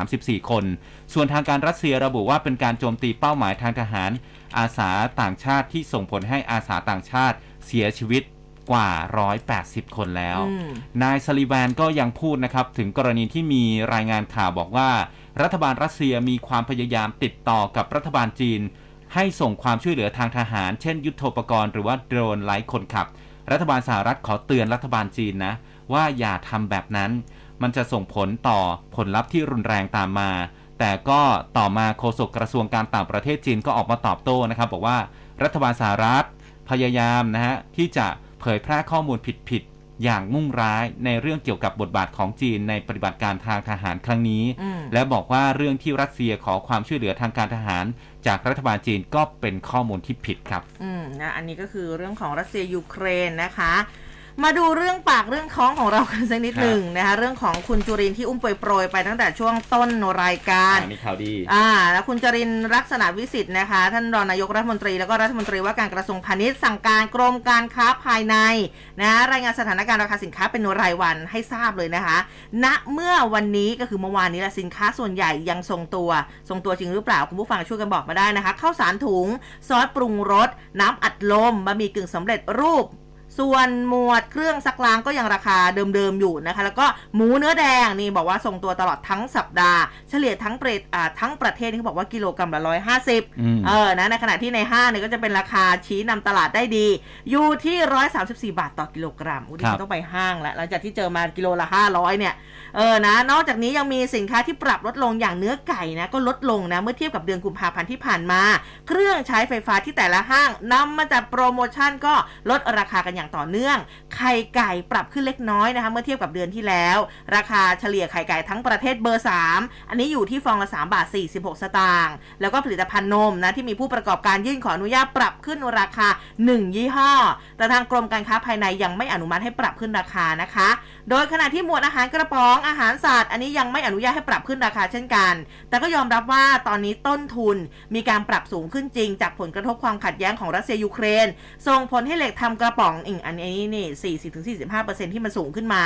134 คน ส่วนทางการรัสเซียระบุว่าเป็นการโจมตีเป้าหมายทางทหาร อาสาต่างชาติที่ส่งผลให้อาสาต่างชาติเสียชีวิต กว่า 180 คนแล้วอืมนายซาลิแวนก็ยังพูดนะครับ ถึงกรณีที่มีรายงานข่าวบอกว่า รัฐบาลรัสเซียมีความพยายามติดต่อกับรัฐบาลจีน ให้ส่งความช่วยเหลือทางทหาร เช่น ยุทโธปกรณ์หรือว่าโดรนไร้คนขับ รัฐบาลสหรัฐขอเตือนรัฐบาลจีนนะ ว่าอย่าทำแบบนั้น มันจะส่งผลต่อผลลัพธ์ที่รุนแรงตามมา แต่ก็ต่อมาโฆษกกระทรวงการต่างประเทศจีนก็ออกมาตอบโต้นะครับ บอกว่ารัฐบาลสหรัฐพยายามนะฮะที่จะ เผยแพร่ข้อมูลผิดๆอย่างมุ่งร้ายในเรื่องเกี่ยวกับบทบาทของจีนในปฏิบัติการทางทหารครั้งนี้อืมและบอกว่าเรื่องที่รัสเซียขอความช่วยเหลือทางการทหาร จากรัฐบาลจีนก็เป็นข้อมูลที่ผิดครับ อืมนะอันนี้ก็คือเรื่องของรัสเซียยูเครนนะคะ มาดูเรื่องปากเรื่องท้องของเรากันสักนิดครับหนึ่งนะคะเรื่องของคุณจุรินทร์ที่อุ้มโปรยๆไปตั้งแต่ช่วงต้นรายการอันนี้ข่าวดีอ่าแล้วคุณจรินทร์ลักษณะวิสิทธิ์นะคะ ท่านรองนายกรัฐมนตรีแล้วก็รัฐมนตรีว่าการกระทรวงพาณิชย์สั่งการกรมการค้าภายในนะรายงานสถานการณ์ราคาสินค้าเป็นรายวันให้ทราบเลยนะคะ ณเมื่อวันนี้ก็คือเมื่อวานนี้แหละสินค้าส่วนใหญ่ยังทรงตัว ทรงตัวจริงหรือเปล่าคุณผู้ฟังช่วยกันบอกมาได้นะคะข้าวสารถุงซอสปรุงรสน้ำอัดลมบะหมี่กึ่งสำเร็จรูป ส่วนหมวดเครื่องซักล้างก็ยังราคาเดิมๆอยู่นะคะ แล้วก็หมูเนื้อแดงนี่บอกว่าทรงตัวตลอดทั้งสัปดาห์ เฉลี่ยทั้งประเทศอ่าทั้งประเทศนี่เขาบอกว่ากิโลกรัมละร้อยห้าสิบอืมเออนะในขณะที่ในห้างเนี่ยก็จะเป็นราคาชี้นำตลาดได้ดี อยู่ที่ร้อยสามสิบสี่บาทต่อกิโลกรัมอุ้ยดิครัฉับนต้องไปห้างแล้วหลังจากที่เจอมากิโลละห้าร้อยเนี่ยเออนะ นอกจากนี้ยังมีสินค้าที่ปรับลดลงอย่างเนื้อไก่นะก็ลดลงนะเมื่อเทียบกับเดือนกุมภาพันธ์ที่ผ่านมา เครื่องใช้ไฟฟ้าที่แต่ละห้างนำมาจัดโปรโมชั่นก็ลดราคากันอย่างต่อเนื่อง ไข่ไก่ปรับขึ้นเล็กน้อยนะคะเมื่อเทียบกับเดือนที่แล้ว ราคาเฉลี่ยไข่ไก่ทั้งประเทศเบอร์ 3 อันนี้อยู่ที่ฟองละ3บาท46 สตางค์แล้วก็ผลิตภัณฑ์นมนะที่มีผู้ประกอบการยื่นขออนุญาตปรับขึ้นราคา 1 ยี่ห้อ แต่ทางกรมการค้าภายในยังไม่อนุมัติให้ปรับขึ้นราคานะคะ โดยขณะที่หมวดอาหารกระป๋องอาหารสัตว์ อันนี้ยังไม่อนุญาตให้ปรับขึ้นราคาเช่นกัน แต่ก็ยอมรับว่าตอนนี้ต้นทุนมีการปรับสูงขึ้นจริง จากผลกระทบความขัดแย้งของรัสเซียยูเครน ส่งผลให้เหล็กทำกระป๋องอีกอันนี้นี่ 40-45%ที่มันสูงขึ้นมา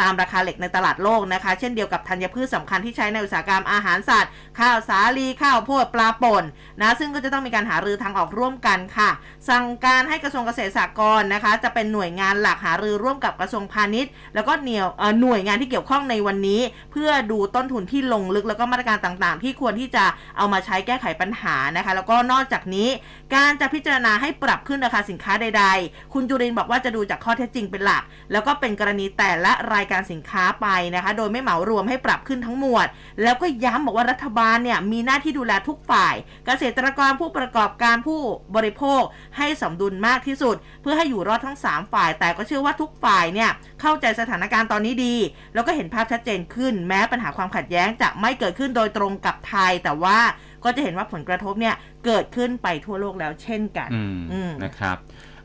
ตามราคาเหล็กในตลาดโลกนะคะ เช่นเดียวกับธัญพืชสำคัญที่ใช้ในอุตสาหกรรมอาหารสัตว์ ข้าวสาลีข้าวโพดปลาป่นนะซึ่งก็จะต้องมีการหารือทางออกร่วมกันค่ะ สั่งการให้กระทรวงเกษตรสหกรณ์นะคะ จะเป็นหน่วยงานหลักหารือร่วมกับกระทรวงพาณิชย์ แล้วก็เหนียวหน่วยงานที่เกี่ยวข้องในวันนี้เพื่อดูต้นทุนที่ลงลึกแล้วก็มาตรการต่างๆ ที่ควรที่จะเอามาใช้แก้ไขปัญหานะคะ แล้วก็นอกจากนี้ การจะพิจารณาให้ปรับขึ้นราคาสินค้าใด ๆ คุณจุรินบอกว่าจะดูจากข้อเท็จจริงเป็นหลัก แล้วก็เป็นกรณีแต่ละรายการสินค้าไปนะคะ โดยไม่เหมารวมให้ปรับขึ้นทั้งหมวด แล้วก็ย้ำบอกว่ารัฐบาลเนี่ยมีหน้าที่ดูแลทุกฝ่าย เกษตรกรผู้ประกอบการผู้บริโภคให้สมดุลมากที่สุด เพื่อให้อยู่รอดทั้ง 3 ฝ่าย แต่ก็เชื่อว่าทุกฝ่ายเนี่ยเข้าใจสถานการณ์ตอนนี้ดี แล้วก็เห็นภาพชัดเจนขึ้น แม้ปัญหาความขัดแย้งจะไม่เกิดขึ้นโดยตรงกับไทยแต่ว่า ก็จะเห็นว่าผลกระทบเนี่ยเกิดขึ้นไปทั่วโลกแล้วเช่นกันอืมอืมนะครับ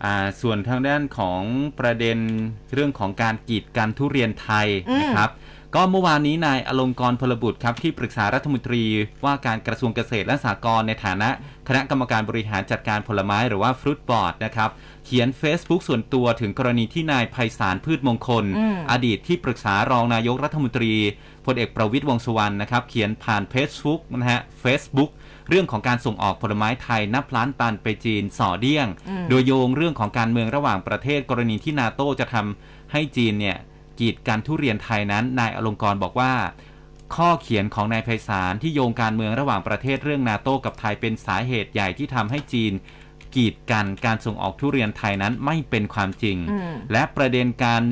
อ่าส่วนทางด้านของประเด็นเรื่องของการกีดกันทุเรียนไทยอืมนะครับก็เมื่อวานนี้นายอลงกรณ์พลบุตรครับที่ปรึกษารัฐมนตรีว่าการกระทรวงเกษตรและสหกรณ์ในฐานะ คณะกรรมการบริหารจัดการผลไม้หรือว่าฟรุตบอร์ดนะครับ เขียน Facebook ส่วนตัวถึงกรณีที่นายไพศาลพืชมงคลอืมอดีตที่ปรึกษารองนายกรัฐมนตรี พลเอกประวิตยวงษ์สุวรรณนะครับ เขียนผ่าน Facebook นะฮะ Facebook เรื่องของการส่งออกผลไม้ไทยนับล้านตันไปจีนส่อเดี้ยงอืมโดยโยงเรื่องของการเมืองระหว่างประเทศกรณีที่นาโต้จะทำให้จีนเนี่ยกีดกันทุเรียนไทยนั้นนายอลงกรณ์บอกว่า ข้อเขียนของนายไพศาลที่โยงการเมืองระหว่างประเทศเรื่องนาโต้กับไทยเป็นสาเหตุใหญ่ที่ทำให้จีนกีดกันการส่งออกทุเรียนไทยนั้นไม่เป็นความจริงอืมและประเด็นการ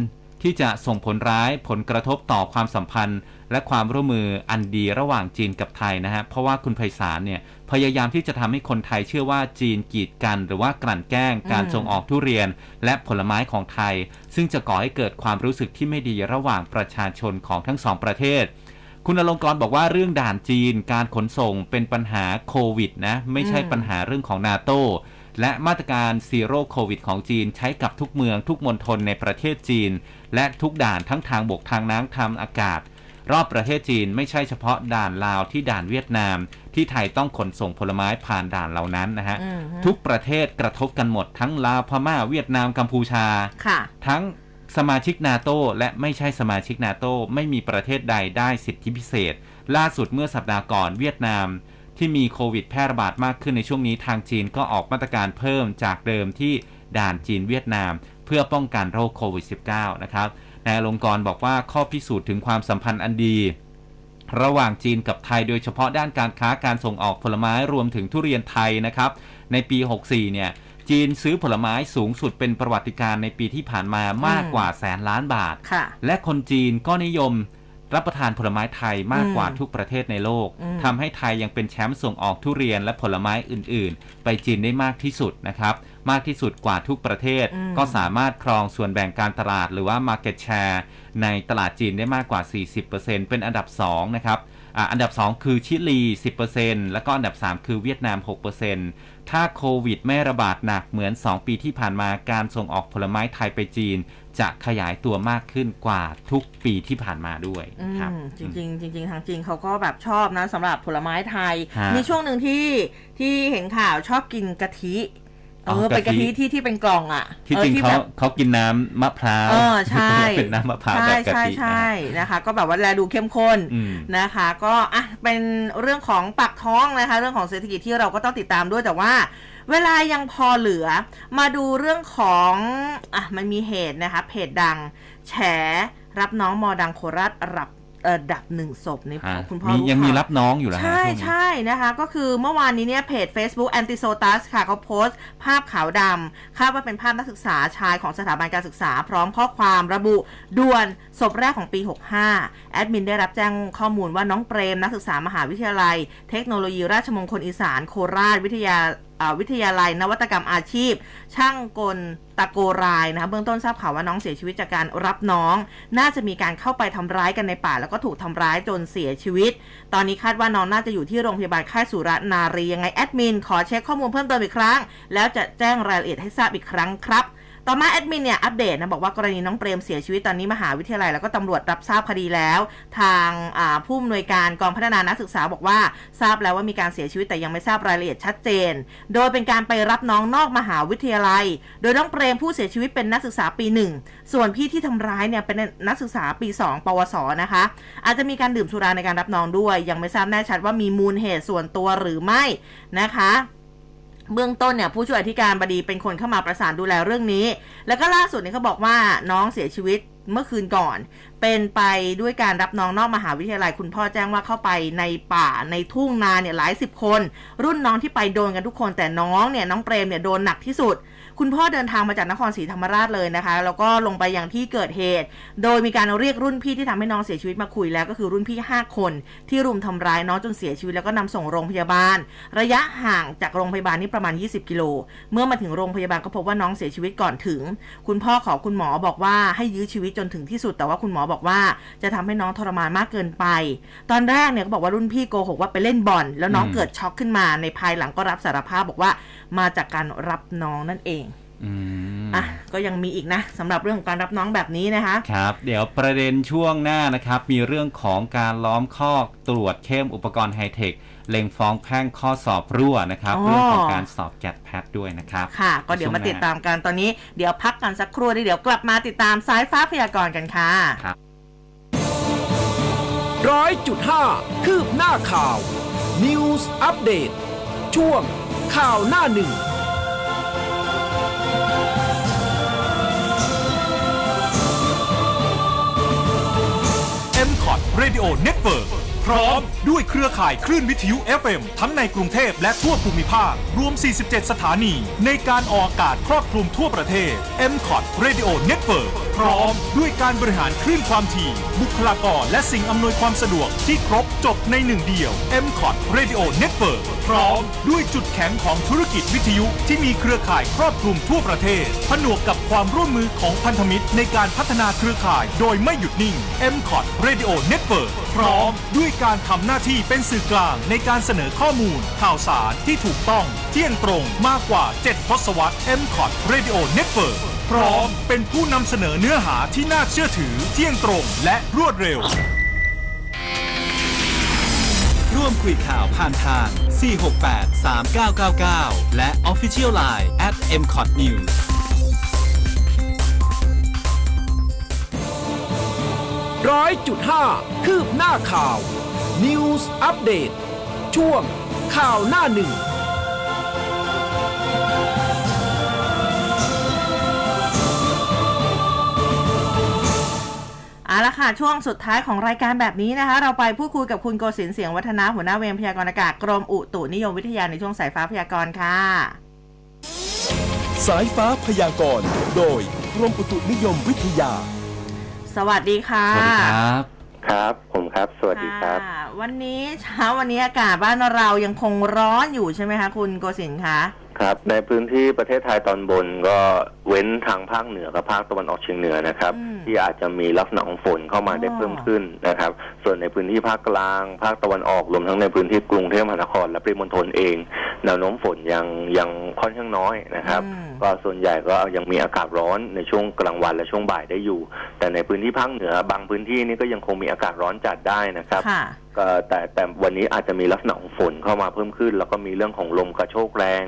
ที่จะส่งผลร้ายผลกระทบต่อความสัมพันธ์ และความร่วมมืออันดีระหว่างจีนกับไทยนะฮะเพราะว่าคุณไพศาลเนี่ยพยายามที่จะทำให้คนไทยเชื่อว่าจีนกีดกัน หรือว่ากลั่นแกล้งการส่งออกทุเรียน และผลไม้ของไทย ซึ่งจะก่อให้เกิดความรู้สึกที่ไม่ดีระหว่างประชาชนของทั้งสองประเทศ คุณอลงกรณ์บอกว่าเรื่องด่านจีน การขนส่งเป็นปัญหาโควิดนะไม่ใช่ปัญหาเรื่องของนาโตและมาตรการซีโร่โควิดของจีนใช้กับทุกเมืองทุกมณฑลในประเทศจีน และทุกด่านทั้งทางบกทางน้ำทางอากาศ รอบประเทศจีนไม่ใช่เฉพาะด่านลาวที่ด่านเวียดนาม ที่ไทยต้องขนส่งผลไม้ผ่านด่านเหล่านั้นนะฮะอืมฮึทุกประเทศกระทบกันหมดทั้งลาวพม่าเวียดนามกัมพูชาค่ะทั้งสมาชิกนาโตและไม่ใช่สมาชิกนาโตไม่มีประเทศใดได้สิทธิพิเศษ ล่าสุดเมื่อสัปดาห์ก่อนเวียดนามที่มีโควิดแพร่ระบาดมากขึ้นในช่วงนี้ทางจีนก็ออกมาตรการเพิ่มจากเดิมที่ด่านจีนเวียดนาม เพื่อป้องกันโรคโควิด -19 นะครับ นายอลงกรณ์บอกว่าข้อพิสูจน์ถึงความสัมพันธ์อันดี ระหว่างจีนกับไทยโดยเฉพาะด้านการค้าการส่งออกผลไม้รวมถึงทุเรียนไทยนะครับ ในปี 64 เนี่ยจีนซื้อผลไม้สูงสุดเป็นประวัติการณ์ในปีที่ผ่านมามากกว่าแสนล้านบาทค่ะและคนจีนก็นิยม รับประทานผลไม้ไทยมากกว่าอืมทุกประเทศในโลกอืมทำให้ไทยยังเป็นแชมป์ส่งออกทุเรียนและผลไม้อื่น ๆ ไปจีนได้มากที่สุดนะครับ มากที่สุดกว่าทุกประเทศอืมก็สามารถครองส่วนแบ่งการตลาดหรือว่า Market Share ในตลาดจีนได้มากกว่า 40%เป็นอันดับ 2 นะครับอะอันดับ 2 คือชิลี 10%แล้วก็อันดับ 3 คือเวียดนาม 6%ถ้าโควิดไม่ระบาดหนักเหมือน 2 ปีที่ผ่านมาการส่งออกผลไม้ไทยไปจีน จะขยายตัวมากขึ้นกว่าทุกปีที่ผ่านมาด้วยอืครับมจริงๆจริงๆทางจีนเขาก็แบบชอบนะสำหรับผลไม้ไทยฮะมีช่วงหนึ่งที่ที่เห็นข่าวชอบกินกะทิเออ๋ออเป็นกะกะทิทิที่ที่เป็นกล่องอะที่ออจริงเขาแบบเขากินน้ำมะพร้าวเออใช่เป็นน้ำมะพร้าวใช่แบบกะใช่ทิใช่นะนะคะ ก็แบบว่าแลดูเข้มข้นอืมนะคะ ก็อะเป็นเรื่องของปากท้องนะคะ เรื่องของเศรษฐกิจที่เราก็ต้องติดตามด้วยแต่ว่า เวลายังพอเหลือมาดูเรื่องของอะมันมีเหตุนะคะเพจดัง แฉรับน้องมอดังโคราชรับเอ่อดับหนึ่งศพนี่ฮะคุณพ่อมีรู้ยังมีข่าวรับน้องอยู่แล้วฮะใช่ช่วงนี้ใช่นะคะ ก็คือเมื่อวานนี้เนี่ยเพจ Facebook Antisotas ค่ะเขาโพสต์ ภาพขาวดำคาดว่าเป็นภาพนักศึกษาชายของสถาบันการศึกษา พร้อมข้อความระบุด่วนศพแรกของปี 65 แอดมินได้รับแจ้งข้อมูลว่าน้องเปรมนักศึกษามหาวิทยาลัย เทคโนโลยีราชมงคลอีสานโคราชวิทยาอ่า วิทยาลัย นวัตกรรมอาชีพ ช่างกลตะโกรายนะคะเบื้องต้นทราบข่าวว่าน้องเสียชีวิตจากการรับน้อง น่าจะมีการเข้าไปทำร้ายกันในป่า แล้วก็ถูกทำร้ายจนเสียชีวิต ตอนนี้คาดว่าน้องน่าจะอยู่ที่โรงพยาบาลค่ายสุรนารียังไงแอดมินขอเช็คข้อมูลเพิ่มเติมอีกครั้ง แล้วจะแจ้งรายละเอียดให้ทราบอีกครั้งครับ ต่อมาแอดมินเนี่ยอัปเดตนะบอกว่ากรณีน้องเปรมเสียชีวิตตอนนี้มหาวิทยาลัยแล้วก็ตำรวจรับทราบคดีแล้ว ทางผู้อำนวยการกองพัฒนานักศึกษาบอกว่าทราบแล้วว่ามีการเสียชีวิตแต่ยังไม่ทราบรายละเอียดชัดเจน โดยเป็นการไปรับน้องนอกมหาวิทยาลัย โดยน้องเปรมผู้เสียชีวิตเป็นนักศึกษาปีหนึ่งส่วนพี่ที่ทำร้ายเนี่ยเป็นนักศึกษาปี 2 ปวสนะคะ อาจจะมีการดื่มสุราในการรับน้องด้วย ยังไม่ทราบแน่ชัดว่ามีมูลเหตุส่วนตัวหรือไม่นะคะ เบื้องต้นเนี่ยผู้ช่วยอธิการบดีเป็นคนเข้ามาประสานดูแลเรื่องนี้ แล้วก็ล่าสุดเนี่ยเขาบอกว่าน้องเสียชีวิตเมื่อคืนก่อน เป็นไปด้วยการรับน้องนอกมหาวิทยาลัยคุณพ่อแจ้งว่าเข้าไปในป่าในทุ่งนาเนี่ยหลายสิบคน รุ่นน้องที่ไปโดนกันทุกคนแต่น้องเนี่ยน้องเปรมเนี่ยโดนหนักที่สุด คุณพ่อเดินทางมาจากนครศรีธรรมราชเลยนะคะ แล้วก็ลงไปยังที่เกิดเหตุ โดยมีการเรียกรุ่นพี่ที่ทำให้น้องเสียชีวิตมาคุยแล้วก็คือรุ่นพี่ 5 คน ที่รุมทำร้ายน้องจนเสียชีวิตแล้วก็นำส่งโรงพยาบาล ระยะห่างจากโรงพยาบาลนี่ประมาณ 20 กิโล เมื่อมาถึงโรงพยาบาลก็พบว่าน้องเสียชีวิตก่อนถึง คุณพ่อขอคุณหมอบอกว่าให้ยื้อชีวิตจนถึงที่สุด แต่ว่าคุณหมอบอกว่าจะทำให้น้องทรมานมากเกินไป ตอนแรกเนี่ยก็บอกว่ารุ่นพี่โกหกว่าไปเล่นบอลแล้วน้องเกิดช็อกขึ้นมาในภายหลังก็รับสารภาพบอกว่ามาจากการรับน้องนั่นเอง อืมอะก็ยังมีอีกนะสำหรับเรื่องของการรับน้องแบบนี้นะคะครับเดี๋ยวประเด็นช่วงหน้านะครับ มีเรื่องของการล้อมคอกตรวจเข้มอุปกรณ์ไฮเทคเล็งฟ้องแพ่งข้อสอบรั่วนะครับอ๋อเรื่องของการสอบแกดแพทด้วยนะครับ ค่ะ ก็เดี๋ยวมาช่งหน้ติดตามกันตอนนี้เดี๋ยวพักกันสักครู่เดี๋ยวกลับมาติดตามสายฟ้าพยากรณ์กันค่ะร้อยจุดห้าคืบหน้าข่าว News อัปเดตช่วงข่าวหน้าหนึ่ง Radio Network. พ ร้อม ด้วยเครือข่ายคลื่นวิทยุ FM ทั้งในกรุงเทพและทั่วภูมิภาค รวม 47 สถานี ในการออกอากาศครอบคลุมทั่วประเทศ m c o t Radio Network พร้อม ด้วยการบริหารคลื่นความถี่ บุคลากรและสิ่งอำนวยความสะดวกที่ครบจบในหนึ่งเดียว m c o t Radio Network พร้อม ด้วยจุดแข็งของธุรกิจวิทยุที่มีเครือข่ายครอบคลุมทั่วประเทศ ผนวกกับความร่วมมือของพันธมิตรในการพัฒนาเครือข่ายโดยไม่หยุดนิ่ง m c o t Radio Network พร้อม ด้วยการทำหน้าที่เป็นสื่อกลางในการเสนอข้อมูล ข่าวสารที่ถูกต้อง เที่ยงตรงมากกว่า 7 ทศวรรษ m c o t Radio Network พร้อมเป็นผู้นำเสนอเนื้อหาที่น่าเชื่อถือ เที่ยงตรงและรวดเร็ว ร่วมคุยข่าวผ่านทาง 468 3999 และ Official Line at mcot news ร้อยจุดห้าคืบหน้าข่าว News อัปเดตช่วงข่าวหน้าหนึ่งเอาละค่ะ ช่วงสุดท้ายของรายการแบบนี้นะคะ เราไปพูดคุยกับคุณโกศินทร์เสียงวัฒนาหัวหน้าเวรพยากรณ์อากาศกรมอุตุนิยมวิทยาในช่วงสายฟ้าพยากรณ์ค่ะ สายฟ้าพยากรณ์โดยกรมอุตุนิยมวิทยา สวัสดีค่ะ สวัสดีครับ ครับ ผมครับ สวัสดีครับค่ะวันนี้เช้าวันนี้อากาศบ้านเรายังคงร้อนอยู่ใช่ไหมคะ คุณโกศินทร์คะ ครับในพื้นที่ประเทศไทยตอนบนก็เว้นทางภาคเหนือกับภาคตะวันออกเฉียงเหนือนะครับ อืม ที่อาจจะมีลักษณะของฝนเข้ามาได้อ๋อเพิ่มขึ้นนะครับ ส่วนในพื้นที่ภาคกลาง ภาคตะวันออกรวมทั้งในพื้นที่กรุงเทพมหานคร และปริมณฑลเองแนวโน้มฝนยังยังค่อนข้างน้อยนะครับ อืม ก็ส่วนใหญ่ก็ยังมีอากาศร้อนในช่วงกลางวันและช่วงบ่ายได้อยู่ แต่ในพื้นที่ภาคเหนือบางพื้นที่นี่ก็ยังคงมีอากาศร้อนจัดได้นะครับ ค่ะก็แต่แต่วันนี้อาจจะมีลักษณะของฝนเข้ามาเพิ่มขึ้น แล้วก็มีเรื่องของลมกระโชกแรง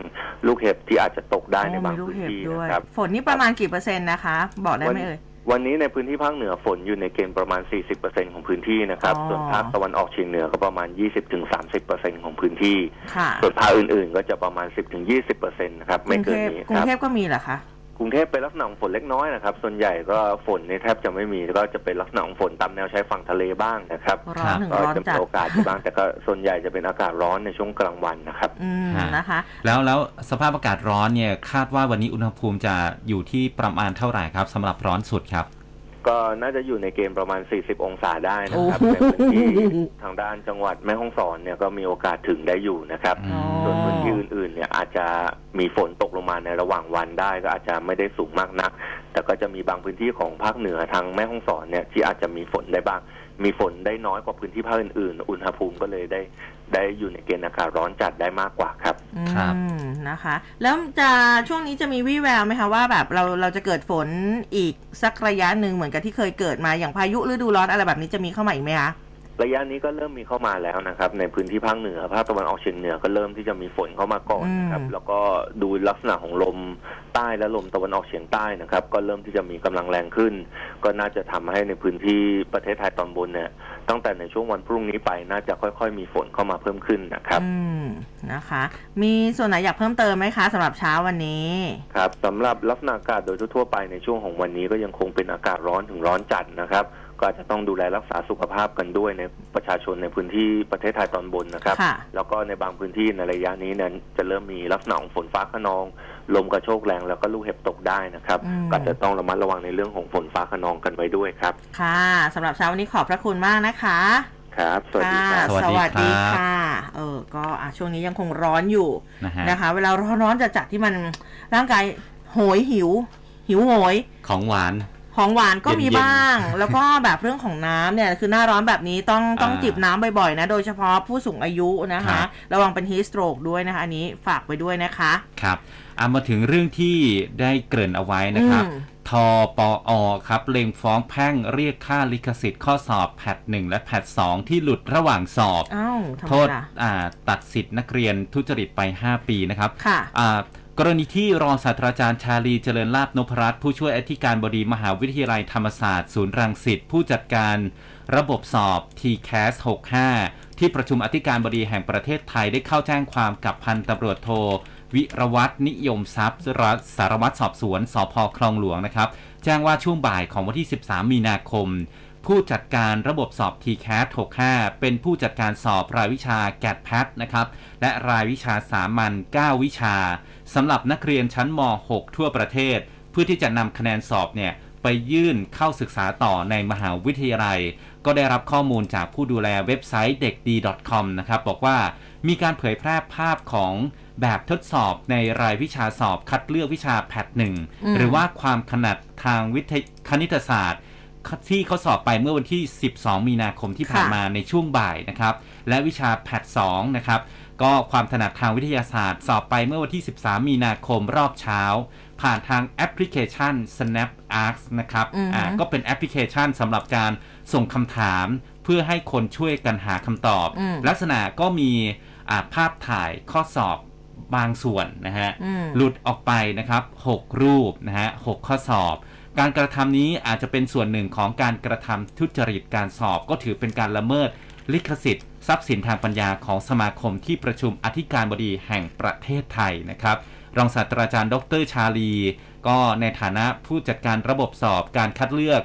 ลูกเห็บที่อาจจะตกได้ในบางโอ้มีลูกพื้นเห็บที่ด้วยนะครับฝนนี่ประมาณกี่เปอร์เซ็นต์นะคะ บอกได้ไหมเอ่ยวันนี้ในพื้นที่ภาคเหนือฝนอยู่ในเกณฑ์ประมาณ 40%ของพื้นที่นะครับอ๋อส่วนภาคตะวันออกเฉียงเหนือก็ประมาณ 20-30%ของพื้นที่ค่ะส่วนภาคอื่นๆ ก็จะประมาณ 10-20%นะครับกไม่รุงเกิเทนพนี้กรุคงรับเทพก็มีเหรอคะ กรุงเทพเป็นลักษณะของฝนเล็กน้อยนะครับ ส่วนใหญ่ก็ฝนในแทบจะไม่มีก็จะเป็นลักษณะของฝนตามแนวชายฝั่งทะเลบ้างนะครับร้อนถึงก็ร้อนจะมีจัดโอกาสอยู่บ้างแต่ก็ส่วนใหญ่จะเป็นอากาศร้อนในช่วงกลางวันนะครับอืมฮะนะคะ แล้วแล้วสภาพอากาศร้อนเนี่ยคาดว่าวันนี้อุณหภูมิจะอยู่ที่ประมาณเท่าไหร่ครับสำหรับร้อนสุดครับ ก็น่าจะอยู่ในเกณฑ์ประมาณ 40 องศาได้นะโอ้ครับโหในพื้นที่ทางด้านจังหวัดแม่ฮ่องสอนเนี่ยก็มีโอกาสถึงได้อยู่นะครับอืมส่วนพื้นที่อื่นๆเนี่ยอาจจะมีฝนตกลงมาในระหว่างวันได้ก็อาจจะไม่ได้สูงมากนัก แต่ก็จะมีบางพื้นที่ของภาคเหนือทางแม่ฮ่องสอนเนี่ยที่อาจจะมีฝนได้บ้าง มีฝนได้น้อยกว่าพื้นที่ภาคอื่นๆ อุณหภูมิก็เลยได้ได้อยู่ในเกณฑ์อากาศร้อนจัดได้มากกว่าครับครับอืมนะคะ แล้วจะช่วงนี้จะมีวี่แววไหมคะว่าแบบเราเราจะเกิดฝนอีกสักระยะหนึ่งเหมือนกับที่เคยเกิดมาอย่างพายุฤดูร้อนอะไรแบบนี้จะมีเข้ามาอีกไหมคะ ระยะนี้ก็เริ่มมีเข้ามาแล้วนะครับ ในพื้นที่ภาคเหนือภาคตะวันออกเฉียงเหนือก็เริ่มที่จะมีฝนเข้ามาก่อนนะครับอืมแล้วก็ดูลักษณะของลมใต้และลมตะวันออกเฉียงใต้นะครับ ก็เริ่มที่จะมีกำลังแรงขึ้น ก็น่าจะทำให้ในพื้นที่ประเทศไทยตอนบนเนี่ยตั้งแต่ในช่วงวันพรุ่งนี้ไปน่าจะค่อย ๆ มีฝนเข้ามาเพิ่มขึ้นนะครับอืมนะคะ มีส่วนไหนอยากเพิ่มเติมไหมคะสำหรับเช้าวันนี้ ครับสำหรับลักษณะอากาศโดยทั่วๆไปในช่วงของวันนี้ก็ยังคงเป็นอากาศร้อนถึงร้อนจัดนะครับ ก็อาจจะต้องดูแลรักษาสุขภาพกันด้วยในประชาชนในพื้นที่ประเทศไทยตอนบนนะครับค่ะแล้วก็ในบางพื้นที่ในระยะนี้เนี่ยจะเริ่มมีลักษณะของฝนฟ้าขนอง ลมกระโชกแรงแล้วก็ลูกเห็บตกได้นะครับอืมก็จะต้องระมัดระวังในเรื่องของฝนฟ้าขนองกันไว้ด้วยครับ ค่ะสำหรับเช้าวันนี้ขอบพระคุณมากนะคะครับ สวัสดีครับค่ะสวัสดีครับสวัสดีค่ะ เออ ก็อะช่วงนี้ยังคงร้อนอยู่นะฮะนะคะ เวลาร้อนๆจะจัดที่มันร่างกายโหยหิว หิวโหย ของหวาน ของหวานก็มีเย็นๆบ้าง แล้วก็แบบเรื่องของน้ำเนี่ย คือหน้าร้อนแบบนี้ต้องต้องอ่าจิบน้ำบ่อยๆนะ โดยเฉพาะผู้สูงอายุนะครัคะบระวังเป็นฮีสโตรกด้วยนะคะ อันนี้ฝากไว้ด้วยนะคะ ครับเอามาถึงเรื่องที่ได้เกริ่นเอาไว้นะครับอืมทปอครับเล็งฟ้องแพ่งเรียกค่าลิขสิทธิ์ข้อสอบแพทหนึ่งและแพทสองที่หลุดระหว่างสอบอ้าวทำโทไมษล่ะอ่าตัดสิทธิ์นักเรียนทุจริตไป 5 ปีนะครับค่ะอ่า กรณีที่รองศาสตราจารย์ชาลีเจริญลาบนพรัตน์ผู้ช่วยอธิการบดีมหาวิทยาลัยธรรมศาสตร์ ศูนย์รังสิตผู้จัดการระบบสอบ TCAS 65 ที่ประชุมอธิการบดีแห่งประเทศไทยได้เข้าแจ้งความกับพันตำรวจโท วิรวัตนิยมทรัพย์สารวัตรสอบสวนสพคลองหลวงนะครับ แจ้งว่าช่วงบ่ายของวันที่ 13 มีนาคม ผู้จัดการระบบสอบ TCAS 65 เป็นผู้จัดการสอบรายวิชา g a t p a t นะครับและรายวิชาสามัญ9วิชา สำหรับนักเรียนชั้นม .6 ทั่วประเทศ เพื่อที่จะนำคะแนนสอบเนี่ยไปยื่นเข้าศึกษาต่อในมหาวิทยาลัย ก็ได้รับข้อมูลจากผู้ดูแลเว็บไซต์เด็กดี .com นะครับ บอกว่ามีการเผยแพร่ภาพของแบบทดสอบในรายวิชาสอบคัดเลือกวิชาแพทหนึ่งอืมหรือว่าความถนัดทางวิทยคณิตศาสตร์ ที่เขาสอบไปเมื่อวันที่ 12 มีนาคมที่ผ่านค่ะมาในช่วงบ่ายนะครับ และวิชาแพท2นะครับ ก็ความถนัดทางวิทยาศาสตร์ สอบไปเมื่อวันที่ 13 มีนาคมรอบเช้า ผ่านทางแอปพลิเคชัน SnapArcs นะครับอือฮึอ่าก็เป็นแอปพลิเคชันสำหรับการส่งคำถามเพื่อให้คนช่วยกันหาคำตอบอืมลักษณะก็มีอ่าภาพถ่ายข้อสอบบางส่วนนะฮะอืมหลุดออกไปนะครับ 6 รูปนะฮะ 6 ข้อสอบ การกระทำนี้อาจจะเป็นส่วนหนึ่งของการกระทำทุจริตการสอบ ก็ถือเป็นการละเมิดลิขสิทธิ์ ทรัพย์สินทางปัญญาของสมาคมที่ประชุมอธิการบดีแห่งประเทศไทยนะครับ รองศาสตราจารย์ ดรชาลี ก็ในฐานะผู้จัดการระบบสอบการคัดเลือก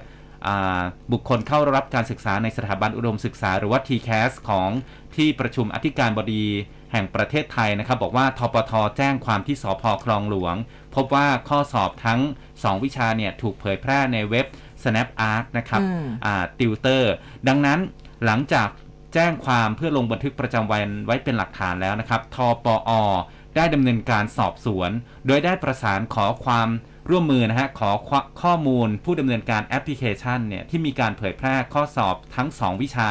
อาบุคคลเข้ารับการศึกษาในสถาบันอุดมศึกษาหรือว่า TCAS ของที่ประชุมอธิการบดีแห่งประเทศไทยนะครับ บอกว่าทปทแจ้งความที่สพคลองหลวง พบว่าข้อสอบทั้ง 2 วิชาเนี่ยถูกเผยแพร่ในเว็บ SnapAsk นะครับอืมติวเตอร์ ดังนั้นหลังจาก แจ้งความเพื่อลงบันทึกประจำวันไว้เป็นหลักฐานแล้วนะครับ ทปอ ได้ดำเนินการสอบสวน โดยได้ประสานขอความร่วมมือนะฮะ ขอข้อมูลผู้ดำเนินการแอปพลิเคชันเนี่ยที่มีการเผยแพร่ข้อสอบทั้ง 2 วิชา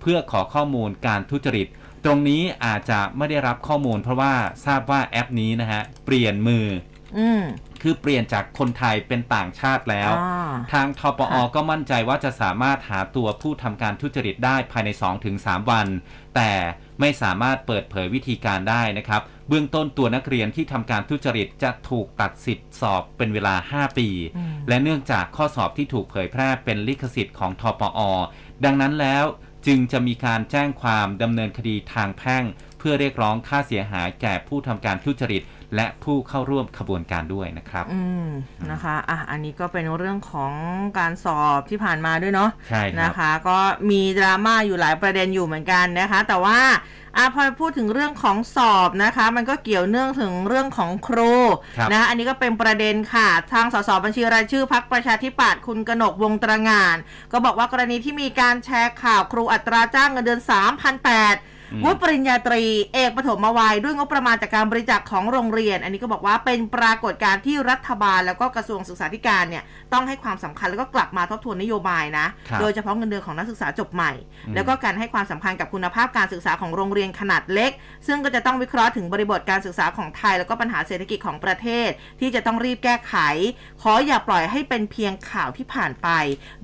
เพื่อขอข้อมูลการทุจริต ตรงนี้อาจจะไม่ได้รับข้อมูลเพราะว่าทราบว่าแอปนี้นะฮะเปลี่ยนมือ อืม คือเปลี่ยนจากคนไทยเป็นต่างชาติแล้วอ่าทางทปอค่ะก็มั่นใจว่าจะสามารถหาตัวผู้ทำการทุจริตได้ภายใน 2-3 วัน แต่ไม่สามารถเปิดเผยวิธีการได้นะครับ เบื้องต้นตัวนักเรียนที่ทำการทุจริตจะถูกตัดสิทธิ์สอบเป็นเวลา 5 ปีอืมและเนื่องจากข้อสอบที่ถูกเผยแพร่เป็นลิขสิทธิ์ของทปอ ดังนั้นแล้วจึงจะมีการแจ้งความดำเนินคดีทางแพ่ง เพื่อเรียกร้องค่าเสียหายแก่ผู้ทำการทุจริต และผู้เข้าร่วมขบวนการด้วยนะครับ อืมนะคะอะอันนี้ก็เป็นเรื่องของการสอบที่ผ่านมาด้วยเนาะใช่ครับนะคะ ก็มีดราม่าอยู่หลายประเด็นอยู่เหมือนกันนะคะ แต่ว่าอะพอพูดถึงเรื่องของสอบนะคะ มันก็เกี่ยวเนื่องถึงเรื่องของครูครับนะอันนี้ก็เป็นประเด็นค่ะ ทางสสบัญชีรายชื่อพักประชาธิปัตย์คุณกนกวงตระงาน ก็บอกว่ากรณีที่มีการแชร์ข่าวครูอัตราจ้างเงินเดือน3,800อืม วุฒิปริญญาตรีเอกปฐมวัยด้วยงบประมาณจากการบริจาคของโรงเรียน อันนี้ก็บอกว่าเป็นปรากฏการณ์ที่รัฐบาลแล้วก็กระทรวงศึกษาธิการเนี่ยต้องให้ความสำคัญแล้วก็กลับมาทบทวนนโยบายนะครับโดยเฉพาะเงินเดือนของนักศึกษาจบใหม่อืมแล้วก็การให้ความสำคัญกับคุณภาพการศึกษาของโรงเรียนขนาดเล็ก ซึ่งก็จะต้องวิเคราะห์ถึงบริบทการศึกษาของไทย แล้วก็ปัญหาเศรษฐกิจของประเทศ ที่จะต้องรีบแก้ไข ขออย่าปล่อยให้เป็นเพียงข่าวที่ผ่านไป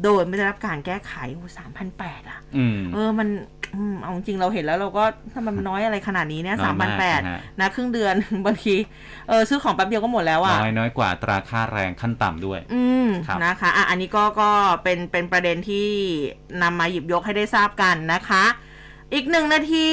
โดยไม่ได้รับการแก้ไขโอ้สามพันแปดอะอืมเออมันอืมเอาจริงๆเราเห็นแล้วเราก็ถ้ามันน้อยอะไรขนาดนี้เนี่ยน้สาอมยพันมากแปดนะฮะนะครึ่งเดือนบางทีเออซื้อของแป๊บเดียวก็หมดแล้วอะน้อยน้อยกว่าอัตราค่าแรงขั้นต่ำด้วย อืมครับนะคะอะอันนี้ก็ก็เป็นเป็นประเด็นที่นำมาหยิบยกให้ได้ทราบกันนะคะ อีกหนึ่งนาที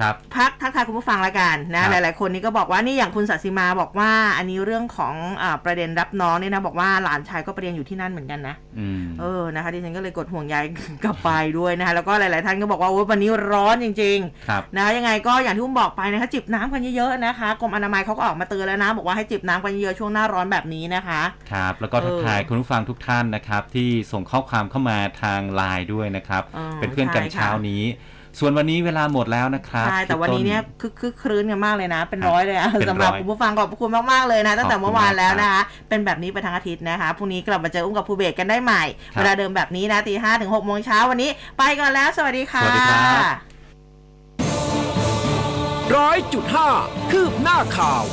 ครับพักทักทายคุณผู้ฟังละกันนะครับหลาย ๆ คนนี่ก็บอกว่านี่อย่างคุณสัสิมาบอกว่า อันนี้เรื่องของอาประเด็นรับน้องเนี่ยนะบอกว่าหลานชายก็ไปเรียนอยู่ที่นั่นเหมือนกันนะอืมเออนะคะดิฉันก็เลยกดห่วงใยกลับไปด้วยนะคะแล้วก็หลาย ๆ ท่านก็บอกว่าโอ้ยวันนี้ร้อนจริงครับๆนะคะยังไงก็อย่างที่อุ้มบอกไปนะคะจิบน้ำกันเยอะ ๆ นะคะกรมอนามัยเขาก็ออกมาเตือนแล้วนะ บอกว่าให้จิบน้ำกันเยอะๆช่วงหน้าร้อนแบบนี้นะคะครับแล้วก็เออทักทายคุณผู้ฟังทุกท่านนะครับที่ส่งข้อความเข้ามาทางไลน์ด้วยนะครับอ๋อเป็นเพื่อนกันใช่ค่ะเช้านี้ ส่วนวันนี้เวลาหมดแล้วนะครับใช่แต่วันนี้เนี่ยคึกคึกครื้นกันมากเลยนะ เป็นครับร้อยเลยอะเป็นร้อยสำหรับคุณผู้ฟังขอบคุณมากๆเลยนะ ตั้งแต่ขอบคุณเมื่อวานแล้วมากนะคะเป็นแบบนี้ไปทั้งอาทิตย์นะคะพรุ่งนี้กลับมาเจออุ้มกับภูเบศกันได้ใหม่ครับเวลาเดิมแบบนี้นะตีห้าถึงหกโมงเช้าวันนี้ ไปก่อนแล้วสวัสดีค่ะสวัสดีครับร้อยจุดห้าคืบหน้าข่าว